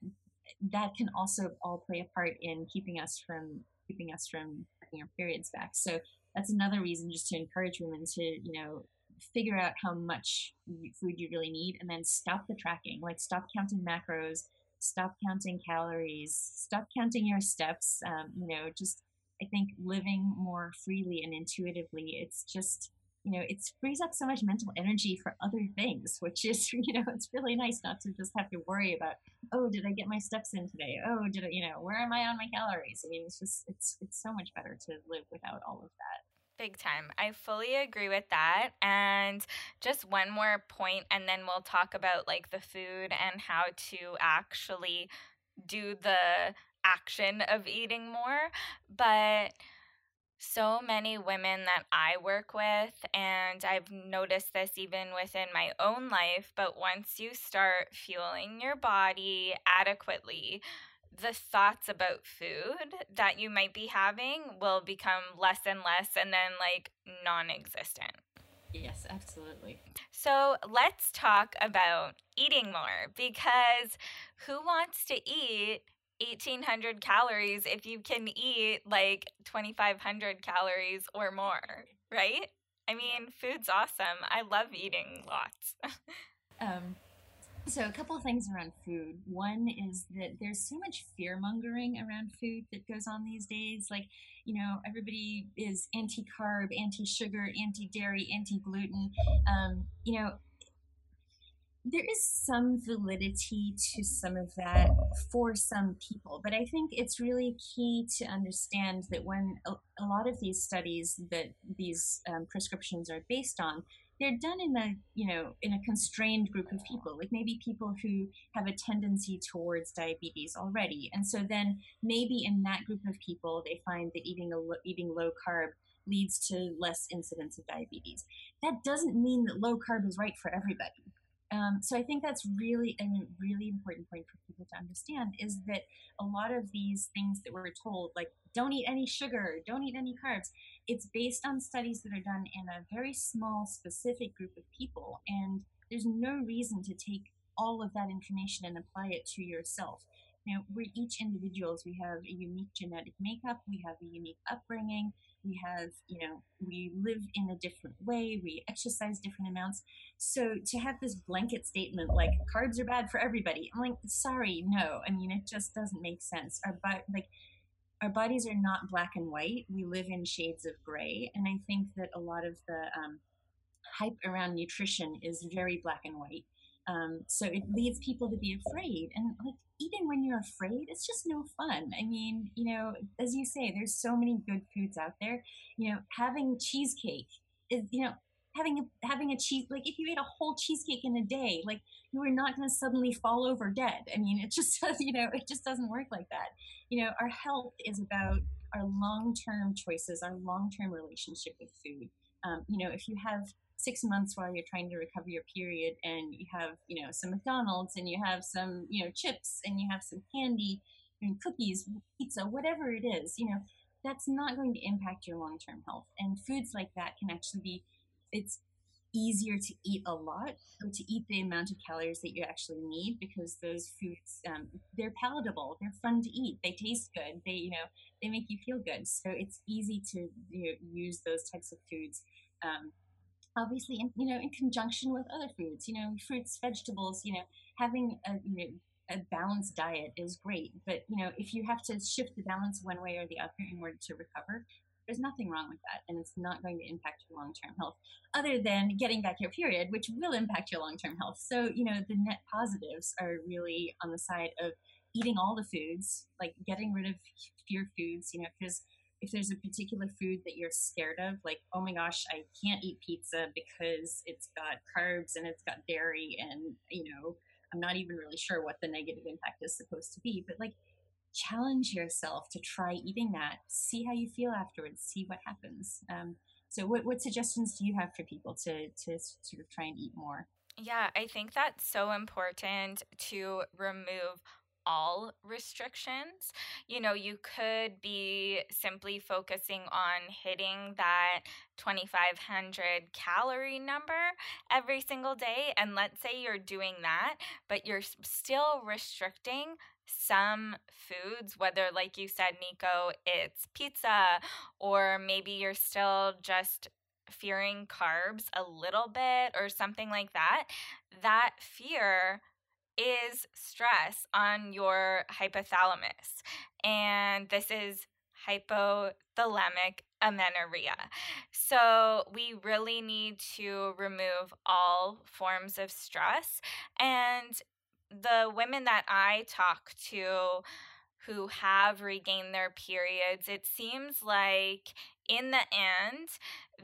that can also all play a part in keeping us from keeping us from getting our periods back. So that's another reason just to encourage women to, you know, figure out how much food you really need and then stop the tracking. Like stop counting macros, stop counting calories, stop counting your steps. Um, you know, just I think living more freely and intuitively. It's just you know, it frees up so much mental energy for other things, which is, you know, it's really nice not to just have to worry about, oh, did I get my steps in today? Oh, did I, you know, where am I on my calories? I mean, it's just, it's, it's so much better to live without all of that. Big time. I fully agree with that. And just one more point, and then we'll talk about like the food and how to actually do the action of eating more. But so many women that I work with, and I've noticed this even within my own life, but once you start fueling your body adequately, the thoughts about food that you might be having will become less and less and then like non existent. Yes, absolutely. So let's talk about eating more because who wants to eat 1800 calories if you can eat like 2500 calories or more, right? I mean, food's awesome. I love eating lots. um, so, a couple of things around food. One is that there's so much fear mongering around food that goes on these days. Like, you know, everybody is anti carb, anti sugar, anti dairy, anti gluten. Um, you know, there is some validity to some of that for some people, but I think it's really key to understand that when a, a lot of these studies that these um, prescriptions are based on, they're done in a you know in a constrained group of people like maybe people who have a tendency towards diabetes already. And so then maybe in that group of people they find that eating a eating low carb leads to less incidence of diabetes. That doesn't mean that low carb is right for everybody um, so I think that's really a really important point for people to understand is that a lot of these things that we're told, like don't eat any sugar, don't eat any carbs, it's based on studies that are done in a very small, specific group of people. And there's no reason to take all of that information and apply it to yourself. Now, we're each individuals. We have a unique genetic makeup. We have a unique upbringing. We have, you know, we live in a different way. We exercise different amounts. So to have this blanket statement like carbs are bad for everybody, I'm like, sorry, no. I mean, it just doesn't make sense. Our but like our bodies are not black and white. We live in shades of gray, and I think that a lot of the um, hype around nutrition is very black and white. Um, so it leads people to be afraid. And like eating when you're afraid, it's just no fun. I mean, you know, as you say, there's so many good foods out there. You know, having cheesecake is, you know, having a having a cheese like if you ate a whole cheesecake in a day, like you are not going to suddenly fall over dead. I mean, it just does, you know, it just doesn't work like that. You know, our health is about our long term choices, our long term relationship with food. Um, you know, if you have six months while you're trying to recover your period and you have you know some mcdonald's and you have some you know chips and you have some candy and cookies pizza whatever it is you know that's not going to impact your long-term health. And foods like that can actually be it's easier to eat a lot or to eat the amount of calories that you actually need because those foods um, they're palatable they're fun to eat they taste good they you know they make you feel good. So it's easy to you know, use those types of foods um, obviously in, you know in conjunction with other foods you know fruits vegetables you know having a you know a balanced diet is great but you know if you have to shift the balance one way or the other in order to recover there's nothing wrong with that and it's not going to impact your long-term health other than getting back your period which will impact your long-term health. So you know the net positives are really on the side of eating all the foods like getting rid of fear foods you know because if there's a particular food that you're scared of, like, oh my gosh, I can't eat pizza because it's got carbs and it's got dairy, and, you know, I'm not even really sure what the negative impact is supposed to be, but like, challenge yourself to try eating that, see how you feel afterwards, see what happens. Um, so, what, what suggestions do you have for people to, to sort of try and eat more? Yeah, I think that's so important to remove all restrictions. You know, you could be simply focusing on hitting that 2500 calorie number every single day. And let's say you're doing that, but you're still restricting some foods, whether, like you said, Nico, it's pizza, or maybe you're still just fearing carbs a little bit or something like that, that fear is stress on your hypothalamus. And this is hypothalamic amenorrhea. So we really need to remove all forms of stress. And the women that I talk to who have regained their periods, it seems like in the end,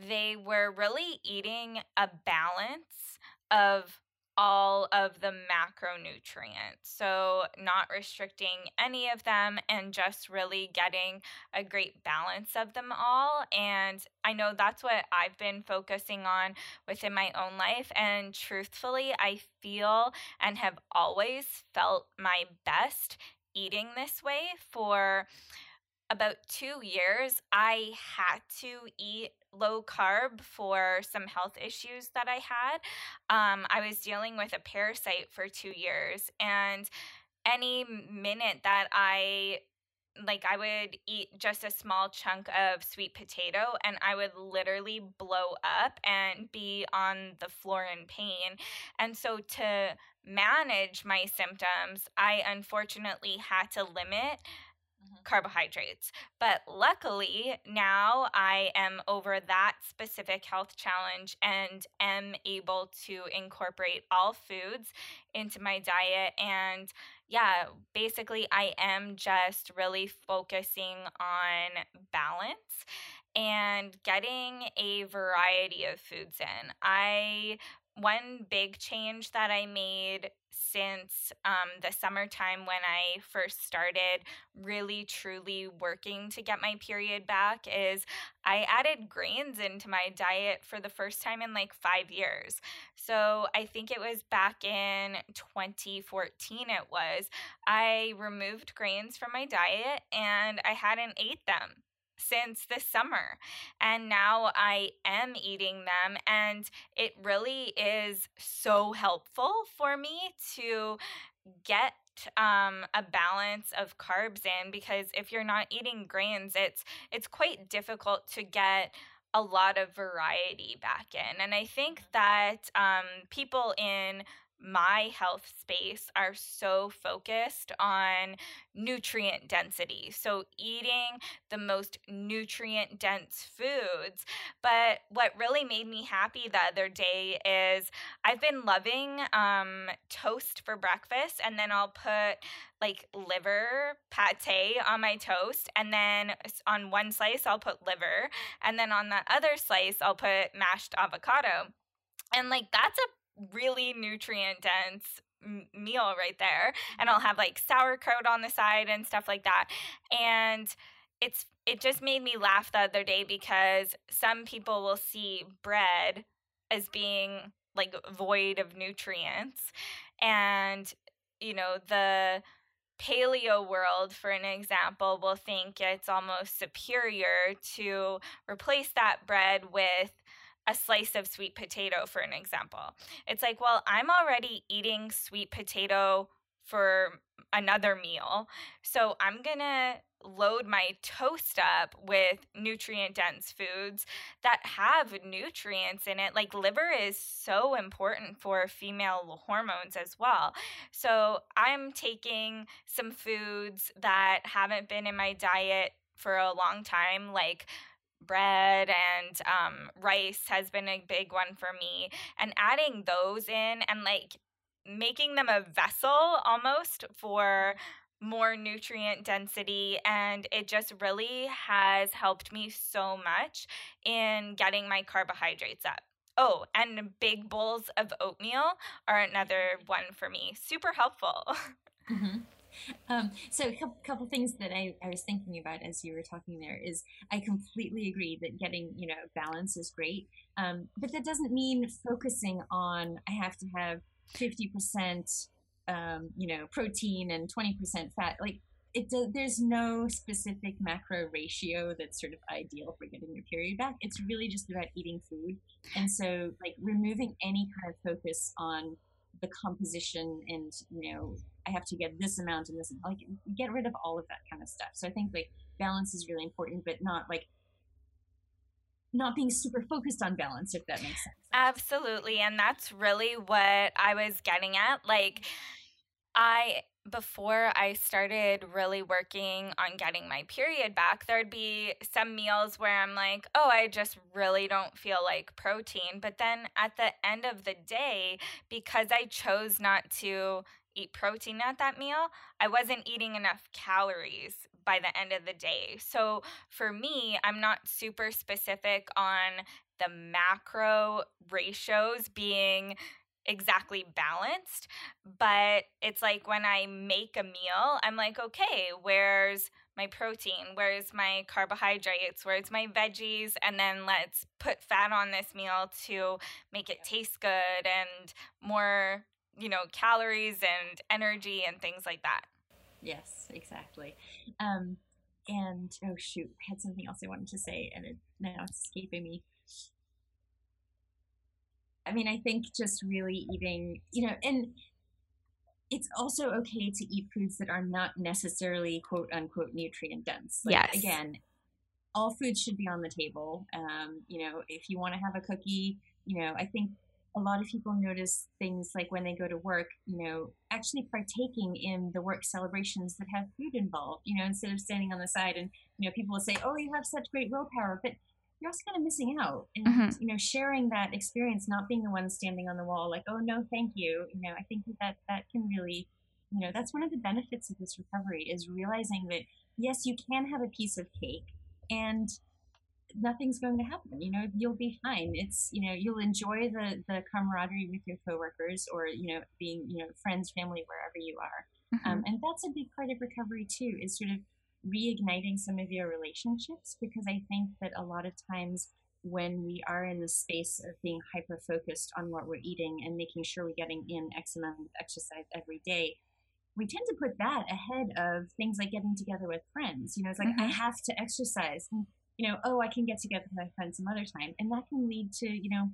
they were really eating a balance of all of the macronutrients. So, not restricting any of them and just really getting a great balance of them all. And I know that's what I've been focusing on within my own life. And truthfully, I feel and have always felt my best eating this way for about two years, I had to eat low carb for some health issues that I had. Um, I was dealing with a parasite for two years, and any minute that I like I would eat just a small chunk of sweet potato and I would literally blow up and be on the floor in pain. And so to manage my symptoms, I unfortunately had to limit Mm-hmm. carbohydrates. But luckily, now I am over that specific health challenge and am able to incorporate all foods into my diet. And yeah, basically, I am just really focusing on balance and getting a variety of foods in. I one big change that I made since um, the summertime when I first started really truly working to get my period back is I added grains into my diet for the first time in like five years. So I think it was back in 2014, it was. I removed grains from my diet and I hadn't ate them since the summer. And now I am eating them. And it really is so helpful for me to get um, a balance of carbs in because if you're not eating grains, it's it's quite difficult to get a lot of variety back in. And I think that um, people in my health space are so focused on nutrient density. So, eating the most nutrient dense foods. But what really made me happy the other day is I've been loving um, toast for breakfast, and then I'll put like liver pate on my toast, and then on one slice, I'll put liver, and then on the other slice, I'll put mashed avocado. And like that's a really nutrient dense meal right there and I'll mm-hmm. have like sauerkraut on the side and stuff like that. And it's it just made me laugh the other day because some people will see bread as being like void of nutrients and you know the paleo world for an example will think it's almost superior to replace that bread with a slice of sweet potato, for an example. It's like, well, I'm already eating sweet potato for another meal. So I'm going to load my toast up with nutrient dense foods that have nutrients in it. Like liver is so important for female hormones as well. So I'm taking some foods that haven't been in my diet for a long time, like bread and um, rice has been a big one for me. And adding those in and like making them a vessel almost for more nutrient density and it just really has helped me so much in getting my carbohydrates up. Oh, and big bowls of oatmeal are another one for me. Super helpful. Mm-hmm. Um, so a couple, couple things that I, I was thinking about as you were talking there is I completely agree that getting you know balance is great, um, but that doesn't mean focusing on I have to have fifty percent um, you know protein and twenty percent fat. Like it does, there's no specific macro ratio that's sort of ideal for getting your period back. It's really just about eating food, and so like removing any kind of focus on the composition and you know I have to get this amount and this like get rid of all of that kind of stuff. So I think like balance is really important, but not like not being super focused on balance if that makes sense. Absolutely, and that's really what I was getting at. Like I before I started really working on getting my period back, there'd be some meals where I'm like, oh, I just really don't feel like protein. But then at the end of the day, because I chose not to eat protein at that meal, I wasn't eating enough calories by the end of the day. So for me, I'm not super specific on the macro ratios being exactly balanced. But it's like when I make a meal, I'm like, okay, where's my protein? Where's my carbohydrates? Where's my veggies? And then let's put fat on this meal to make it taste good and more, you know, calories and energy and things like that. Yes, exactly. Um, and oh shoot, I had something else I wanted to say, and it, now it's escaping me. I mean, I think just really eating, you know, and it's also okay to eat foods that are not necessarily quote unquote nutrient dense. Like, yes. Again, all foods should be on the table. Um, you know, if you want to have a cookie, you know, I think a lot of people notice things like when they go to work, you know, actually partaking in the work celebrations that have food involved, you know, instead of standing on the side and, you know, people will say, oh, you have such great willpower, but you're also kind of missing out and, mm-hmm. you know, sharing that experience, not being the one standing on the wall like, oh, no, thank you. You know, I think that that, that can really, you know, that's one of the benefits of this recovery is realizing that, yes, you can have a piece of cake and nothing's going to happen. You know, you'll be fine. It's you know, you'll enjoy the the camaraderie with your coworkers, or you know, being you know friends, family, wherever you are. Mm-hmm. Um, and that's a big part of recovery too, is sort of reigniting some of your relationships because I think that a lot of times when we are in the space of being hyper focused on what we're eating and making sure we're getting in X amount of exercise every day, we tend to put that ahead of things like getting together with friends. You know, it's like mm-hmm. I have to exercise. And you know, oh, I can get together with my friends some other time. And that can lead to, you know,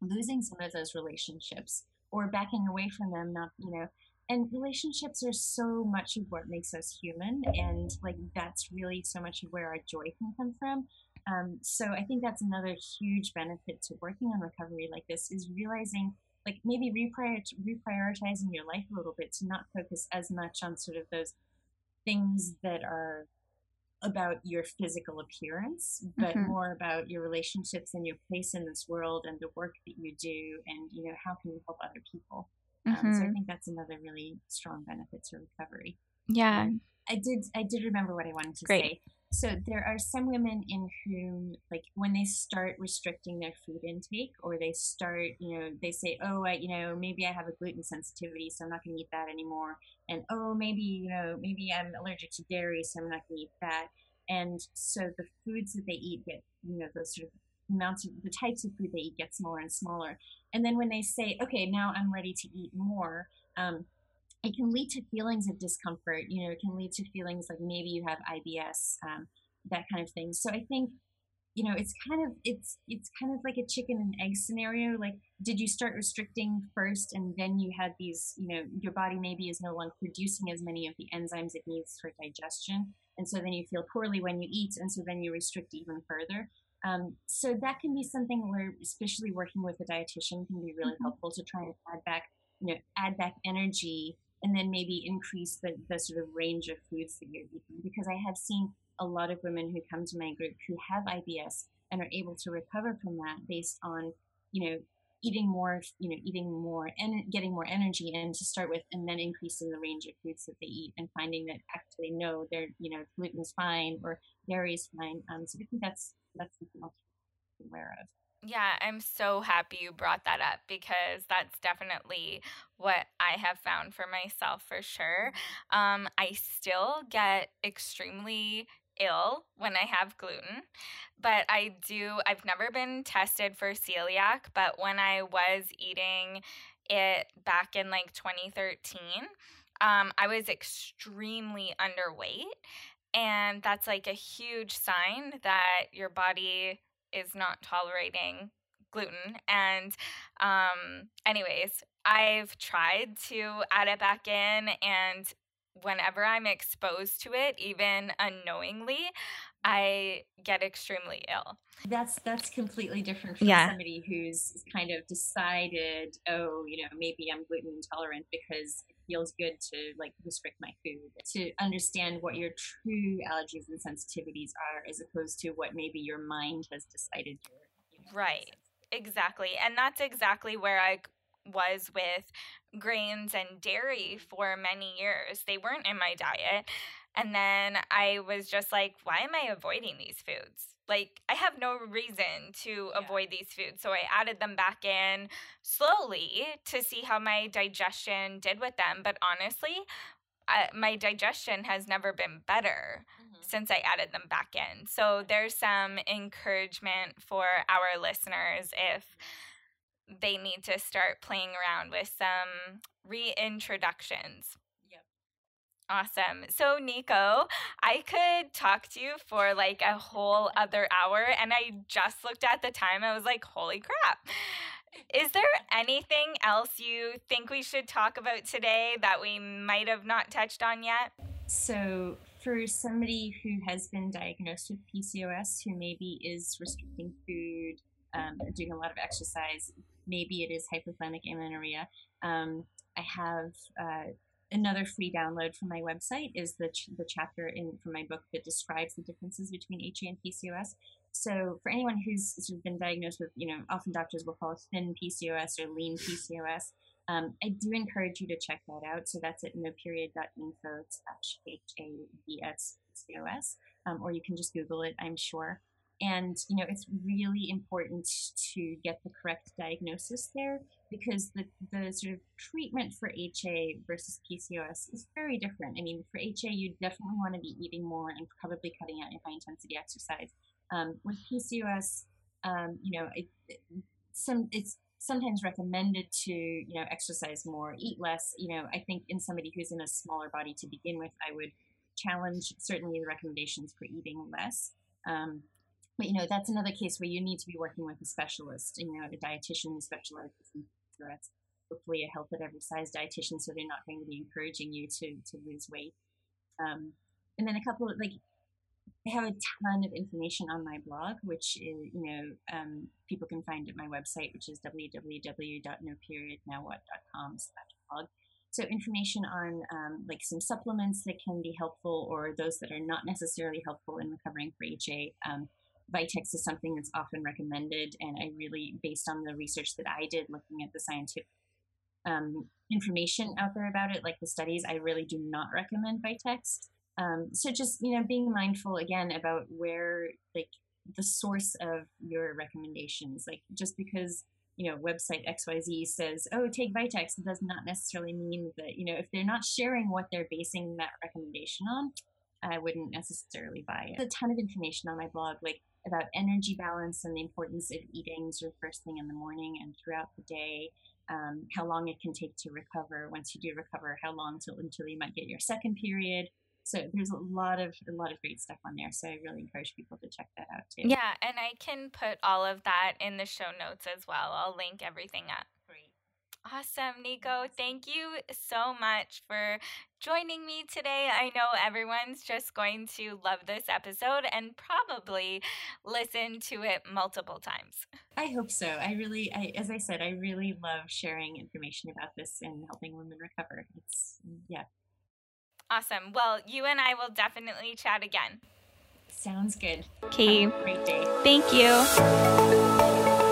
losing some of those relationships or backing away from them, not, you know, and relationships are so much of what makes us human. And like, that's really so much of where our joy can come from. Um, so I think that's another huge benefit to working on recovery like this is realizing like maybe reprioritizing your life a little bit to not focus as much on sort of those things that are about your physical appearance, but mm-hmm. more about your relationships and your place in this world and the work that you do, and you know how can you help other people. Mm-hmm. Um, so I mm-hmm. think that's another really strong benefit to recovery. Yeah, um, I did. I did remember what I wanted to Great. say. So there are some women in whom, like, when they start restricting their food intake, or they start, you know, they say, "Oh, I, you know, maybe I have a gluten sensitivity, so I'm not going to eat that anymore," and "Oh, maybe, you know, maybe I'm allergic to dairy, so I'm not going to eat that." And so the foods that they eat get, you know, those sort of amounts of the types of food they eat get smaller and smaller. And then when they say, "Okay, now I'm ready to eat more," um, it can lead to feelings of discomfort. You know, it can lead to feelings like maybe you have IBS, um, that kind of thing. So I think, you know, it's kind of it's it's kind of like a chicken and egg scenario. Like, did you start restricting first, and then you had these, you know, your body maybe is no longer producing as many of the enzymes it needs for digestion, and so then you feel poorly when you eat, and so then you restrict even further. Um, so that can be something where, especially working with a dietitian, can be really mm-hmm. helpful to try and add back, you know, add back energy and then maybe increase the, the sort of range of foods that you're eating. Because I have seen a lot of women who come to my group who have IBS and are able to recover from that based on, you know, eating more, you know, eating more and getting more energy in to start with, and then increasing the range of foods that they eat and finding that actually no, they're, you know, gluten is fine or dairy is fine. Um, so I think that's that's something else to be aware of. Yeah, I'm so happy you brought that up because that's definitely what I have found for myself for sure. Um, I still get extremely ill when I have gluten, but I do, I've never been tested for celiac, but when I was eating it back in like 2013, um, I was extremely underweight. And that's like a huge sign that your body is not tolerating gluten. And, um, anyways, I've tried to add it back in, and whenever I'm exposed to it, even unknowingly, I get extremely ill. That's that's completely different from yeah. somebody who's kind of decided, oh, you know, maybe I'm gluten intolerant because it feels good to like restrict my food. To understand what your true allergies and sensitivities are, as opposed to what maybe your mind has decided. Your, you know, right. Exactly. And that's exactly where I was with grains and dairy for many years. They weren't in my diet. And then I was just like, why am I avoiding these foods? Like, I have no reason to yeah. avoid these foods. So I added them back in slowly to see how my digestion did with them. But honestly, I, my digestion has never been better mm-hmm. since I added them back in. So there's some encouragement for our listeners if they need to start playing around with some reintroductions. Yep. Awesome. So, Nico, I could talk to you for like a whole other hour, and I just looked at the time. I was like, holy crap. Is there anything else you think we should talk about today that we might have not touched on yet? So, for somebody who has been diagnosed with PCOS, who maybe is restricting food, um, doing a lot of exercise, maybe it is hypothalamic amenorrhea. Um, I have uh, another free download from my website is the, ch- the chapter in from my book that describes the differences between HA and PCOS. So for anyone who's sort of been diagnosed with, you know, often doctors will call it thin PCOS or lean PCOS. Um, I do encourage you to check that out. So that's at noperiod.info slash H-A-V-S um, or you can just Google it, I'm sure. And, you know, it's really important to get the correct diagnosis there because the, the sort of treatment for HA versus PCOS is very different. I mean, for HA, you definitely want to be eating more and probably cutting out your high intensity exercise. Um, with PCOS, um, you know, it, it, some it's sometimes recommended to you know exercise more, eat less. You know, I think in somebody who's in a smaller body to begin with, I would challenge certainly the recommendations for eating less. Um, but you know, that's another case where you need to be working with a specialist, you know, a dietitian who specializes in cigarettes, hopefully a health at every size dietitian, so they're not going to be encouraging you to to lose weight. Um, and then a couple of like, I have a ton of information on my blog, which is, you know um, people can find at my website, which is www.noperiodnowwhat.com slash blog. So information on um, like some supplements that can be helpful or those that are not necessarily helpful in recovering for HA. Um, Vitex is something that's often recommended, and I really, based on the research that I did looking at the scientific um, information out there about it, like the studies, I really do not recommend Vitex. Um, so just you know, being mindful again about where like the source of your recommendations, like just because you know website XYZ says, oh, take Vitex, does not necessarily mean that you know if they're not sharing what they're basing that recommendation on, I wouldn't necessarily buy it. There's a ton of information on my blog, like about energy balance and the importance of eating sort of first thing in the morning and throughout the day. Um, how long it can take to recover. Once you do recover, how long till until you might get your second period. So there's a lot of a lot of great stuff on there. So I really encourage people to check that out too. Yeah, and I can put all of that in the show notes as well. I'll link everything up. Awesome, Nico. Thank you so much for joining me today. I know everyone's just going to love this episode and probably listen to it multiple times. I hope so. I really, I, as I said, I really love sharing information about this and helping women recover. It's, yeah. Awesome. Well, you and I will definitely chat again. Sounds good. Okay. Great day. Thank you.